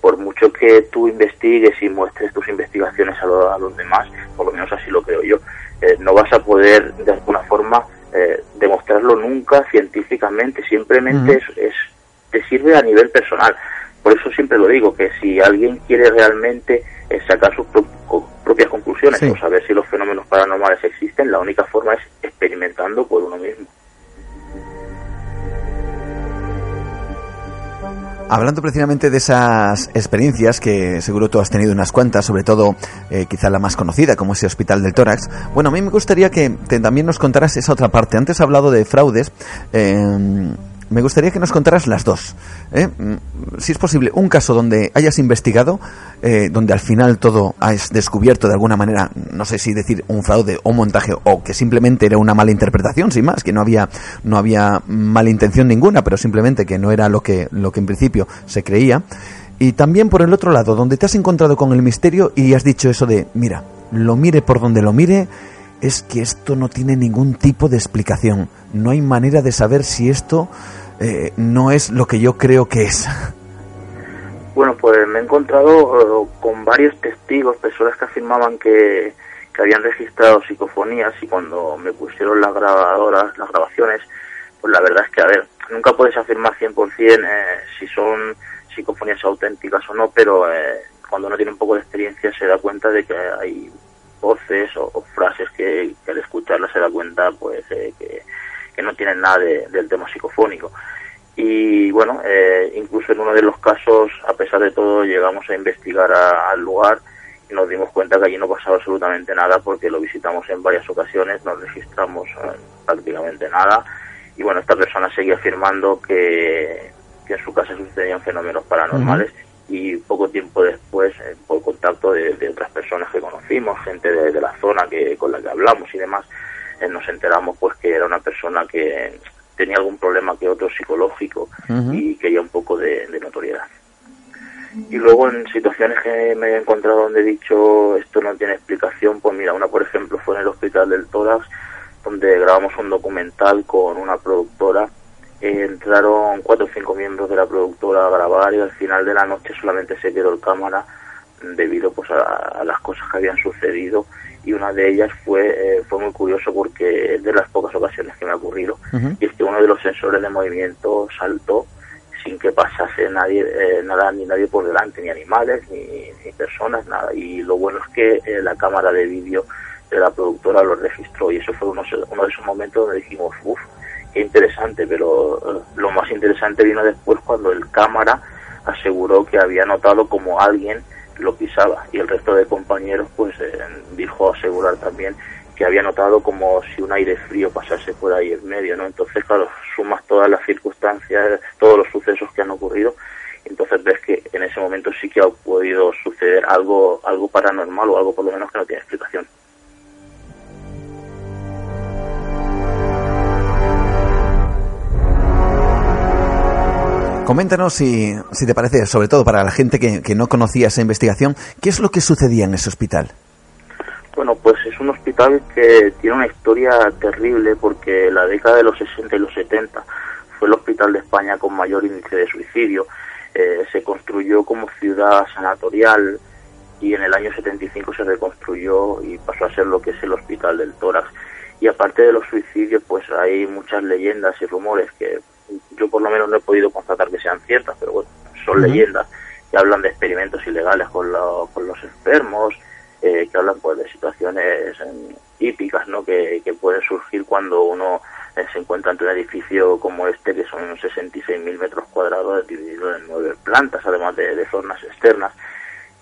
K: por mucho que tú investigues y muestres tus investigaciones a, a los demás, por lo menos así lo creo yo, eh, no vas a poder de alguna forma eh, demostrarlo nunca científicamente, simplemente es, te sirve a nivel personal. Por eso siempre lo digo, que si alguien quiere realmente eh, sacar sus propias conclusiones o saber si los fenómenos paranormales existen, la única forma es experimentando por uno mismo.
B: Hablando precisamente de esas experiencias, que seguro tú has tenido unas cuantas, sobre todo eh, quizá la más conocida, como ese Hospital del Tórax, bueno, a mí me gustaría que también nos contaras esa otra parte. Antes has hablado de fraudes. Eh, me gustaría que nos contaras las dos. ¿eh? Mm, si es posible, un caso donde hayas investigado, eh, donde al final todo has descubierto de alguna manera, no sé si decir un fraude o montaje, o que simplemente era una mala interpretación, sin más, que no había, no había mala intención ninguna, pero simplemente que no era lo que, lo que en principio se creía. Y también por el otro lado, donde te has encontrado con el misterio y has dicho eso de, mira, lo mire por donde lo mire, es que esto no tiene ningún tipo de explicación. No hay manera de saber si esto eh, no es lo que yo creo que es.
K: Bueno, pues me he encontrado eh, con varios testigos, personas que afirmaban que, que habían registrado psicofonías y cuando me pusieron las grabadoras, las grabaciones, pues la verdad es que, a ver, nunca puedes afirmar 100% eh, si son psicofonías auténticas o no, pero eh, cuando uno tiene un poco de experiencia se da cuenta de que hay voces o, frases que, al escucharlas se da cuenta pues que, que, no tienen nada del tema psicofónico. Y bueno, eh, incluso en uno de los casos, a pesar de todo, llegamos a investigar al lugar y nos dimos cuenta que allí no pasaba absolutamente nada porque lo visitamos en varias ocasiones, no registramos eh, prácticamente nada. Y bueno, esta persona seguía afirmando que, que en su casa sucedían fenómenos paranormales y poco tiempo después, eh, por contacto de, otras personas que conocimos, gente de, la zona que con la que hablamos y demás, nos enteramos pues que era una persona que tenía algún problema que otro psicológico y quería un poco de, notoriedad. Y luego en situaciones que me he encontrado donde he dicho esto no tiene explicación, pues mira, una por ejemplo fue en el Hospital del Tórax, donde grabamos un documental con una productora. entraron cuatro o cinco miembros de la productora a grabar y al final de la noche solamente se quedó el cámara debido pues a las cosas que habían sucedido y una de ellas fue eh, fue muy curioso porque es de las pocas ocasiones que me ha ocurrido. Y es que uno de los sensores de movimiento saltó sin que pasase nadie eh, nada ni nadie por delante ni animales ni, personas nada. Y lo bueno es que eh, la cámara de vídeo de la productora lo registró y eso fue uno, uno de esos momentos donde dijimos uff qué interesante pero lo más interesante vino después cuando el cámara aseguró que había notado como alguien lo pisaba y el resto de compañeros pues eh, dijo asegurar también que había notado como si un aire frío pasase por ahí en medio, ¿no? Entonces, claro, sumas todas las circunstancias, todos los sucesos que han ocurrido, entonces ves que en ese momento sí que ha podido suceder algo, algo paranormal o algo por lo menos que no tiene explicación.
B: Coméntanos si, si te parece, sobre todo para la gente que, que no conocía esa investigación, ¿qué es lo que sucedía en ese hospital?
K: Bueno, pues es un hospital que tiene una historia terrible porque la década de los 60 y los 70 fue el hospital de España con mayor índice de suicidio. Eh, se construyó como ciudad sanatorial y en el año 75 se reconstruyó y pasó a ser lo que es el hospital del tórax. Y aparte de los suicidios, pues hay muchas leyendas y rumores que yo por lo menos no he podido constatar que sean ciertas, pero bueno, son leyendas que hablan de experimentos ilegales con, con los enfermos, eh, que hablan pues de situaciones eh, típicas ¿no? que, que pueden surgir cuando uno eh, se encuentra ante un edificio como este, que son 66.000 metros cuadrados dividido en nueve plantas, además de, zonas externas.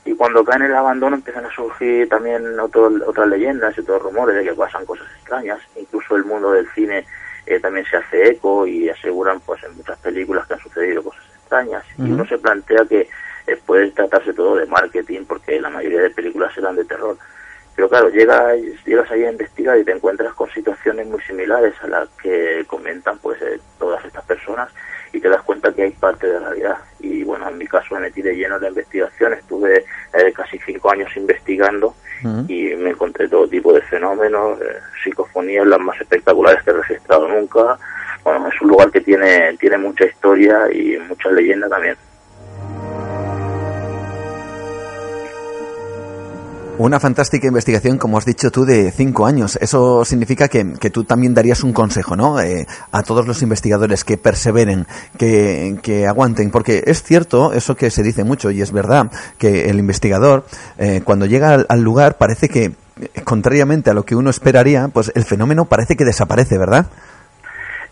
K: Y cuando caen en el abandono empiezan a surgir también otras leyendas y otros rumores de que pasan cosas extrañas. Incluso el mundo del cine eh, también se hace eco y aseguran pues en muchas películas que han sucedido cosas extrañas. Y uno se plantea que eh, puede tratarse todo de marketing porque la mayoría de películas eran de terror. Pero claro llegas llegas ahí a investigar y te encuentras con situaciones muy similares a las que comentan pues eh, todas estas personas y te das cuenta que hay parte de la realidad. Y bueno en mi caso me metí de lleno de investigación estuve casi cinco años investigando y me encontré todo tipo de fenómenos, eh, psicofonías las más espectaculares que he registrado nunca. Bueno, es un lugar que tiene, tiene mucha historia y mucha leyenda también.
B: Una fantástica investigación, como has dicho tú, de cinco años. Eso significa que, tú también darías un consejo, ¿no? Eh, a todos los investigadores que perseveren, que, que, aguanten, porque es cierto eso que se dice mucho y es verdad que el investigador, eh, cuando llega al, lugar, parece que, contrariamente a lo que uno esperaría, pues el fenómeno parece que desaparece, ¿verdad?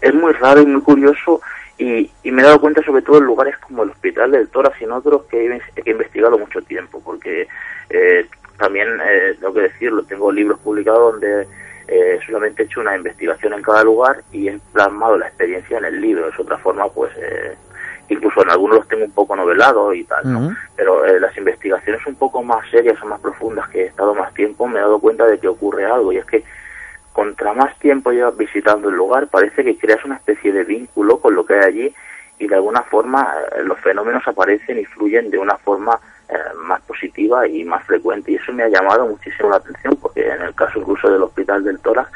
K: Es muy raro y muy curioso Y, me he dado cuenta sobre todo en lugares como el Hospital del Tórax y en otros que he, investigado mucho tiempo, porque eh, también, eh, tengo que decirlo, tengo libros publicados donde eh, solamente he hecho una investigación en cada lugar y he plasmado la experiencia en el libro. Es otra forma, pues, eh, incluso en algunos los tengo un poco novelados y tal, ¿no? Pero eh, las investigaciones un poco más serias o más profundas que he estado más tiempo me he dado cuenta de que ocurre algo y es que contra más tiempo llevas visitando el lugar, parece que creas una especie de vínculo con lo que hay allí y de alguna forma eh, los fenómenos aparecen y fluyen de una forma eh, más positiva y más frecuente. Y eso me ha llamado muchísimo la atención porque en el caso incluso del Hospital del Tórax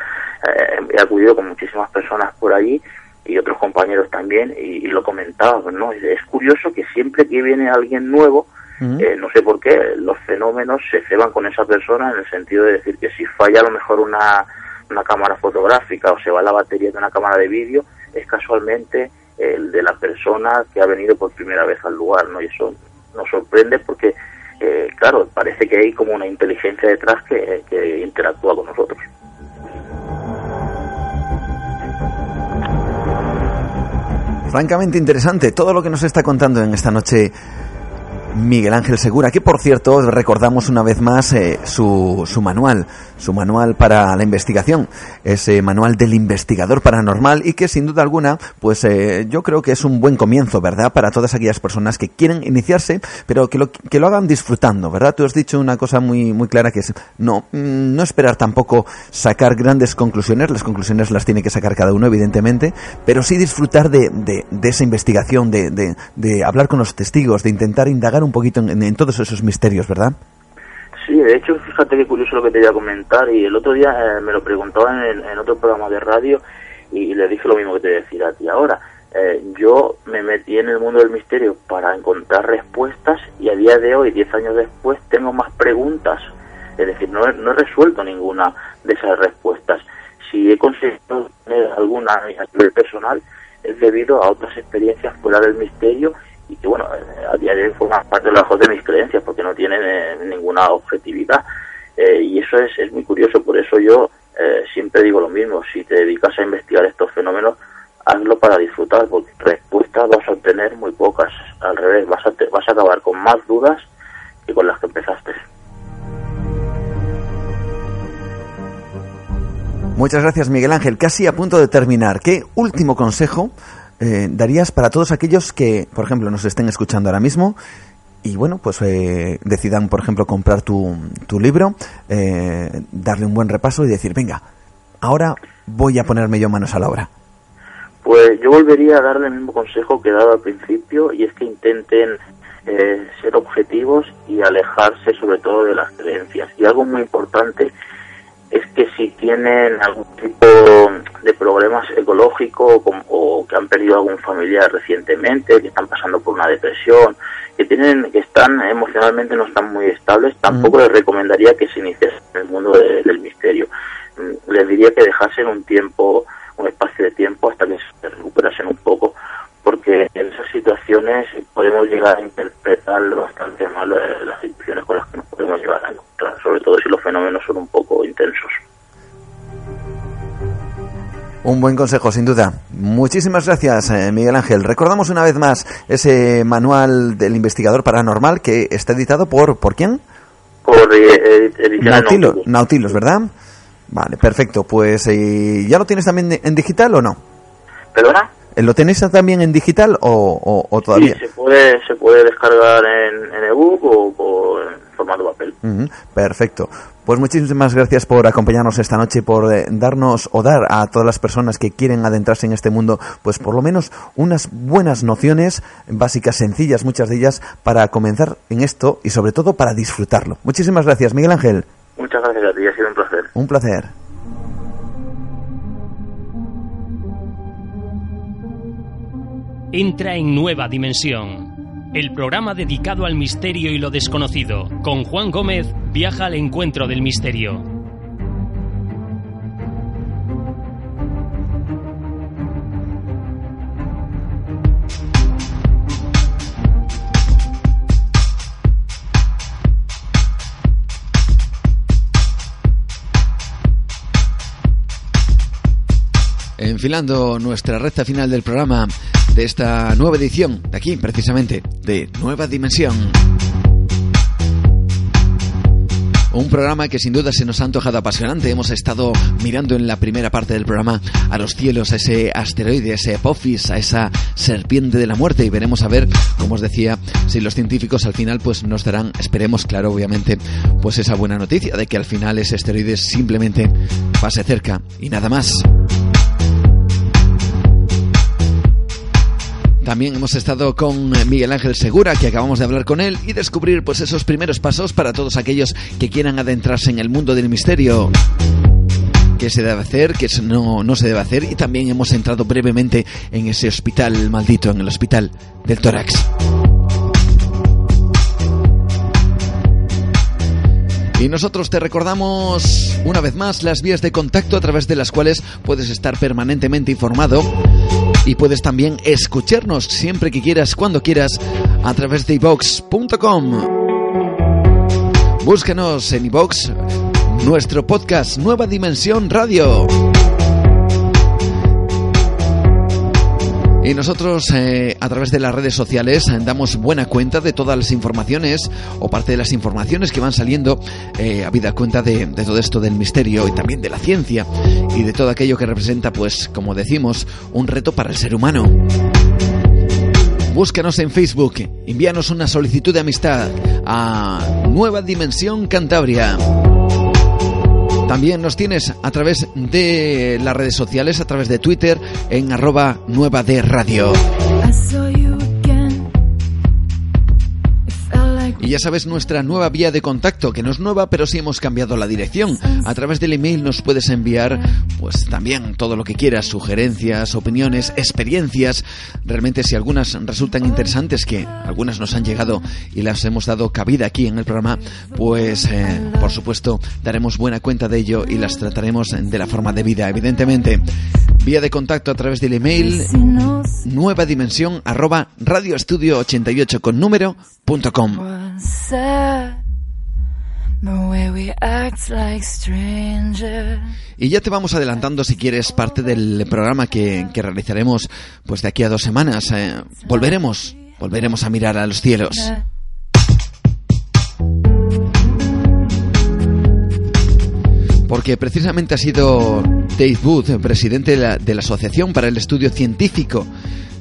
K: eh, he acudido con muchísimas personas por allí y otros compañeros también y, lo comentaba, ¿no? Es curioso que siempre que viene alguien nuevo, no sé por qué, los fenómenos se ceban con esa persona en el sentido de decir que si falla a lo mejor una una cámara fotográfica o se va la batería de una cámara de vídeo, es casualmente el de la persona que ha venido por primera vez al lugar, ¿no? Y eso nos sorprende porque, eh, claro, parece que hay como una inteligencia detrás que, interactúa con nosotros.
B: Francamente interesante todo lo que nos está contando en esta noche Miguel Ángel Segura, que por cierto recordamos una vez más eh, su, su, manual, su manual para la investigación, ese manual del investigador paranormal y que sin duda alguna, pues eh, yo creo que es un buen comienzo, ¿verdad? Para todas aquellas personas que quieren iniciarse, pero que lo, que lo hagan disfrutando, ¿verdad? Tú has dicho una cosa muy, muy clara que es no, mm, no esperar tampoco sacar grandes conclusiones, las conclusiones las tiene que sacar cada uno, evidentemente, pero sí disfrutar de, de, esa investigación, de, de hablar con los testigos, de intentar indagar un poquito en, todos esos misterios, ¿verdad?
K: Sí, de hecho, fíjate qué curioso lo que te voy a comentar. Y el otro día eh, me lo preguntaban en, otro programa de radio y, le dije lo mismo que te decía a ti ahora. Eh, yo me metí en el mundo del misterio para encontrar respuestas y a día de hoy, diez años después, tengo más preguntas. Es decir, no he, no he resuelto ninguna de esas respuestas. Si he conseguido tener alguna a nivel personal, es debido a otras experiencias fuera del misterio y que bueno, eh, a día forman parte de, de mis creencias porque no tienen eh, ninguna objetividad. Eh, y eso es, es muy curioso, por eso yo siempre digo lo mismo, si te dedicas a investigar estos fenómenos, hazlo para disfrutar, porque respuestas vas a obtener muy pocas, al revés, vas a, vas a acabar con más dudas que con las que empezaste.
B: Muchas gracias Miguel Ángel. Casi a punto de terminar. ¿Qué último consejo eh, darías para todos aquellos que, por ejemplo, nos estén escuchando ahora mismo y bueno, pues eh, decidan, por ejemplo, comprar tu, libro, eh, darle un buen repaso y decir, venga, ahora voy a ponerme yo manos a la obra?
K: Pues yo volvería a darle el mismo consejo que he dado al principio y es que intenten ser objetivos y alejarse sobre todo de las creencias. Y algo muy importante es que si tienen algún tipo de problemas ecológicos o, que han perdido algún familiar recientemente, que están pasando por una depresión, que tienen que están emocionalmente no están muy estables, tampoco les recomendaría que se iniciasen en el mundo del misterio. Mm, les diría que dejasen un tiempo, un espacio de tiempo hasta que se recuperasen un poco, porque en esas situaciones podemos llegar a interpretar bastante mal las situaciones con las que nos podemos llevar a sobre todo si los fenómenos son un poco intensos.
B: Un buen consejo, sin duda. Muchísimas gracias, eh, Miguel Ángel. Recordamos una vez más ese manual del investigador paranormal que está editado por ¿por quién?
K: Por eh,
B: Nautilus, Nautilus, ¿verdad? Vale, perfecto. Pues ¿ya lo tienes también en digital o no?
K: ¿Perdona?
B: ¿Lo tenéis también en digital o, o, todavía?
K: Sí, se puede, se puede descargar en, en ebook o, en formato papel.
B: perfecto. Pues muchísimas gracias por acompañarnos esta noche, por eh, darnos o dar a todas las personas que quieren adentrarse en este mundo, pues por lo menos unas buenas nociones básicas, sencillas, muchas de ellas, para comenzar en esto y sobre todo para disfrutarlo. Muchísimas gracias, Miguel Ángel.
K: Muchas gracias a ti, ha sido un placer.
B: Un placer.
A: Entra en nueva dimensión. El programa dedicado al misterio y lo desconocido, con Juan Gómez, viaja al encuentro del misterio.
B: Enfilando nuestra recta final del programa, de esta nueva edición, de aquí precisamente, de Nueva Dimensión. Un programa que sin duda se nos ha antojado apasionante. Hemos estado mirando en la primera parte del programa a los cielos, a ese asteroide, a ese Apophis, a esa serpiente de la muerte y veremos a ver, como os decía, si los científicos al final pues nos darán, esperemos claro obviamente, pues esa buena noticia de que al final ese asteroide simplemente pase cerca y nada más. También hemos estado con eh, Miguel Ángel Segura, que acabamos de hablar con él y descubrir pues esos primeros pasos para todos aquellos que quieran adentrarse en el mundo del misterio. ¿Qué se debe hacer? ¿Qué no, no se debe hacer? Y también hemos entrado brevemente en ese hospital maldito, en el hospital del tórax. Y nosotros te recordamos una vez más las vías de contacto a través de las cuales puedes estar permanentemente informado y puedes también escucharnos siempre que quieras, cuando quieras, a través de iVox.com. Búscanos en iVox, nuestro podcast Nueva Dimensión Radio. Y nosotros eh, a través de las redes sociales damos buena cuenta de todas las informaciones o parte de las informaciones que van saliendo, eh, habida cuenta de, de, todo esto del misterio y también de la ciencia y de todo aquello que representa, pues, como decimos, un reto para el ser humano. Búscanos en Facebook, envíanos una solicitud de amistad a Nueva Dimensión Cantabria. También nos tienes a través de las redes sociales, a través de Twitter, en arroba nueva de radio. Y ya sabes nuestra nueva vía de contacto, que no es nueva, pero sí hemos cambiado la dirección. A través del email nos puedes enviar, pues también todo lo que quieras, sugerencias, opiniones, experiencias. Realmente si algunas resultan interesantes, que algunas nos han llegado y las hemos dado cabida aquí en el programa, pues eh, por supuesto daremos buena cuenta de ello y las trataremos de la forma debida, evidentemente. Vía de contacto a través del email nueva dimensión arroba radioestudio 88 con número punto com. Y ya te vamos adelantando si quieres parte del programa que, que realizaremos pues de aquí a dos semanas. Eh, volveremos, volveremos a mirar a los cielos. Porque precisamente ha sido Dave Wood, presidente de la Asociación para el Estudio Científico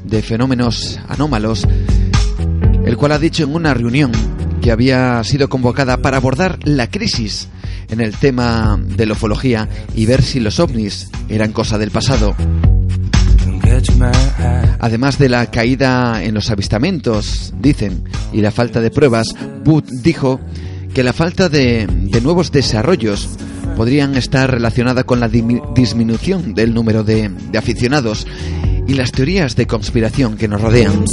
B: de Fenómenos Anómalos, el cual ha dicho en una reunión que había sido convocada para abordar la crisis en el tema de la ufología y ver si los ovnis eran cosa del pasado. Además de la caída en los avistamientos, dicen, y la falta de pruebas, Booth dijo que la falta de, nuevos desarrollos podrían estar relacionada con la disminución del número de, de aficionados y las teorías de conspiración que nos rodean.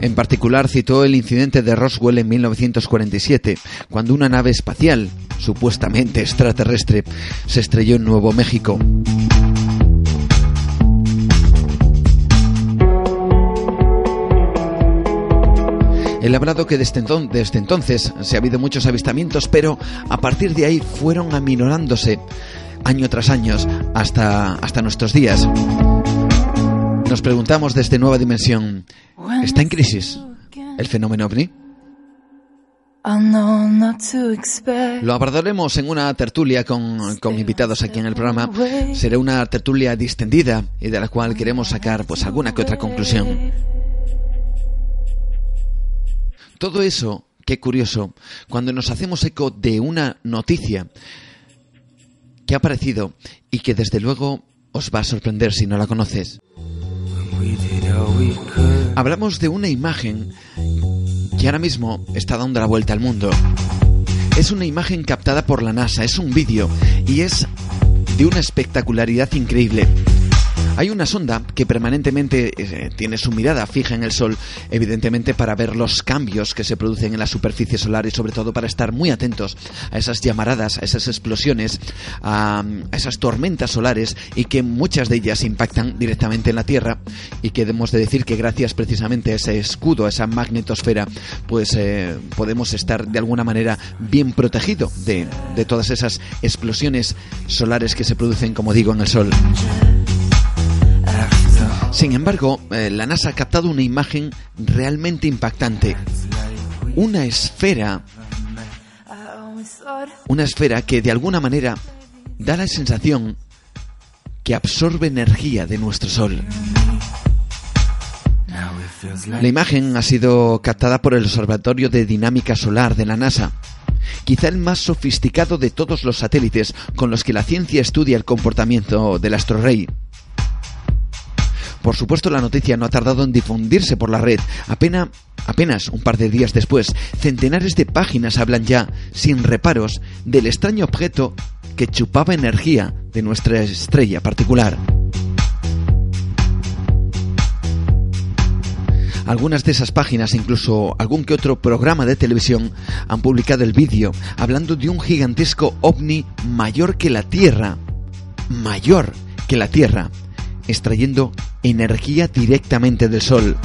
B: En particular citó el incidente de Roswell en 1947, cuando una nave espacial, supuestamente extraterrestre, se estrelló en Nuevo México. Ha hablado que desde, desde entonces se ha habido muchos avistamientos, pero a partir de ahí fueron aminorándose año tras año hasta, hasta nuestros días. Nos preguntamos desde Nueva Dimensión, ¿está en crisis el fenómeno ovni? Lo abordaremos en una tertulia con, con, invitados aquí en el programa. Será una tertulia distendida y de la cual queremos sacar pues alguna que otra conclusión. Todo eso, qué curioso, cuando nos hacemos eco de una noticia que ha aparecido y que desde luego os va a sorprender si no la conoces. Hablamos de una imagen que ahora mismo está dando la vuelta al mundo. Es una imagen captada por la NASA, es un vídeo y es de una espectacularidad increíble. Hay una sonda que permanentemente eh, tiene su mirada fija en el Sol, evidentemente para ver los cambios que se producen en la superficie solar y sobre todo para estar muy atentos a esas llamaradas, a esas explosiones, a, esas tormentas solares y que muchas de ellas impactan directamente en la Tierra y que debemos de decir que gracias precisamente a ese escudo, a esa magnetosfera, pues eh, podemos estar de alguna manera bien protegido de todas esas explosiones solares que se producen, como digo, en el Sol. Sin embargo, eh, la NASA ha captado una imagen realmente impactante. Una esfera, una esfera que de alguna manera da la sensación que absorbe energía de nuestro Sol. La imagen ha sido captada por el Observatorio de Dinámica Solar de la NASA, quizá el más sofisticado de todos los satélites con los que la ciencia estudia el comportamiento del astro rey. Por supuesto, la noticia no ha tardado en difundirse por la red. Apenas, apenas un par de días después, centenares de páginas hablan ya, sin reparos, del extraño objeto que chupaba energía de nuestra estrella particular. Algunas de esas páginas, incluso algún que otro programa de televisión, han publicado el vídeo hablando de un gigantesco ovni mayor que la Tierra. Mayor que la Tierra, extrayendo energía directamente del Sol.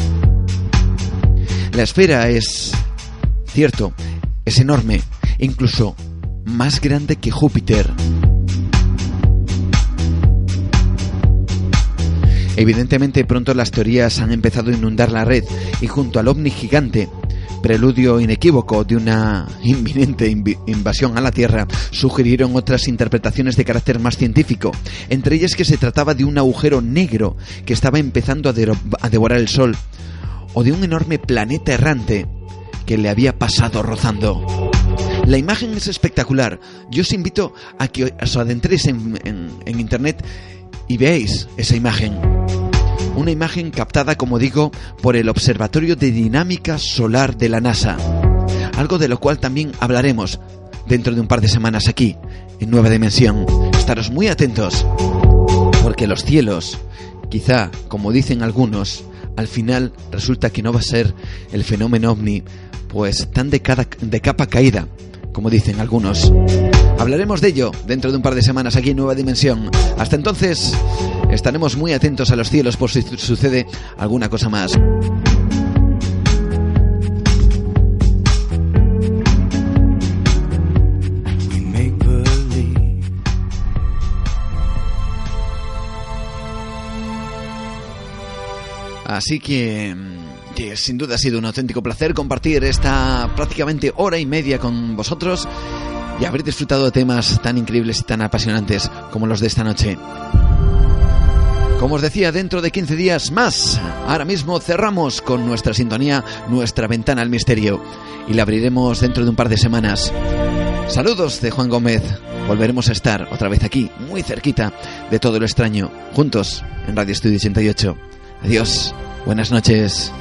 B: La esfera es, cierto, es enorme, incluso más grande que Júpiter. Evidentemente pronto las teorías han empezado a inundar la red y junto al ovni gigante, preludio inequívoco de una inminente invasión a la Tierra, sugirieron otras interpretaciones de carácter más científico, entre ellas que se trataba de un agujero negro que estaba empezando a, devorar el Sol, o de un enorme planeta errante que le había pasado rozando. La imagen es espectacular. Yo os invito a que os adentréis en, en, en internet y veáis esa imagen. Una imagen captada, como digo, por el Observatorio de Dinámica Solar de la NASA. Algo de lo cual también hablaremos dentro de un par de semanas aquí, en Nueva Dimensión. Estaros muy atentos, porque los cielos, quizá, como dicen algunos, al final resulta que no va a ser el fenómeno ovni, pues tan de, de capa caída, como dicen algunos. Hablaremos de ello dentro de un par de semanas aquí en Nueva Dimensión. Hasta entonces, estaremos muy atentos a los cielos por si sucede alguna cosa más. Así que, que sin duda ha sido un auténtico placer compartir esta prácticamente hora y media con vosotros y haber disfrutado de temas tan increíbles y tan apasionantes como los de esta noche. Como os decía, dentro de 15 días más, ahora mismo cerramos con nuestra sintonía, nuestra ventana al misterio, y la abriremos dentro de un par de semanas. Saludos de Juan Gómez, volveremos a estar otra vez aquí, muy cerquita de todo lo extraño, juntos en Radio Estudio 88. Adiós, buenas noches.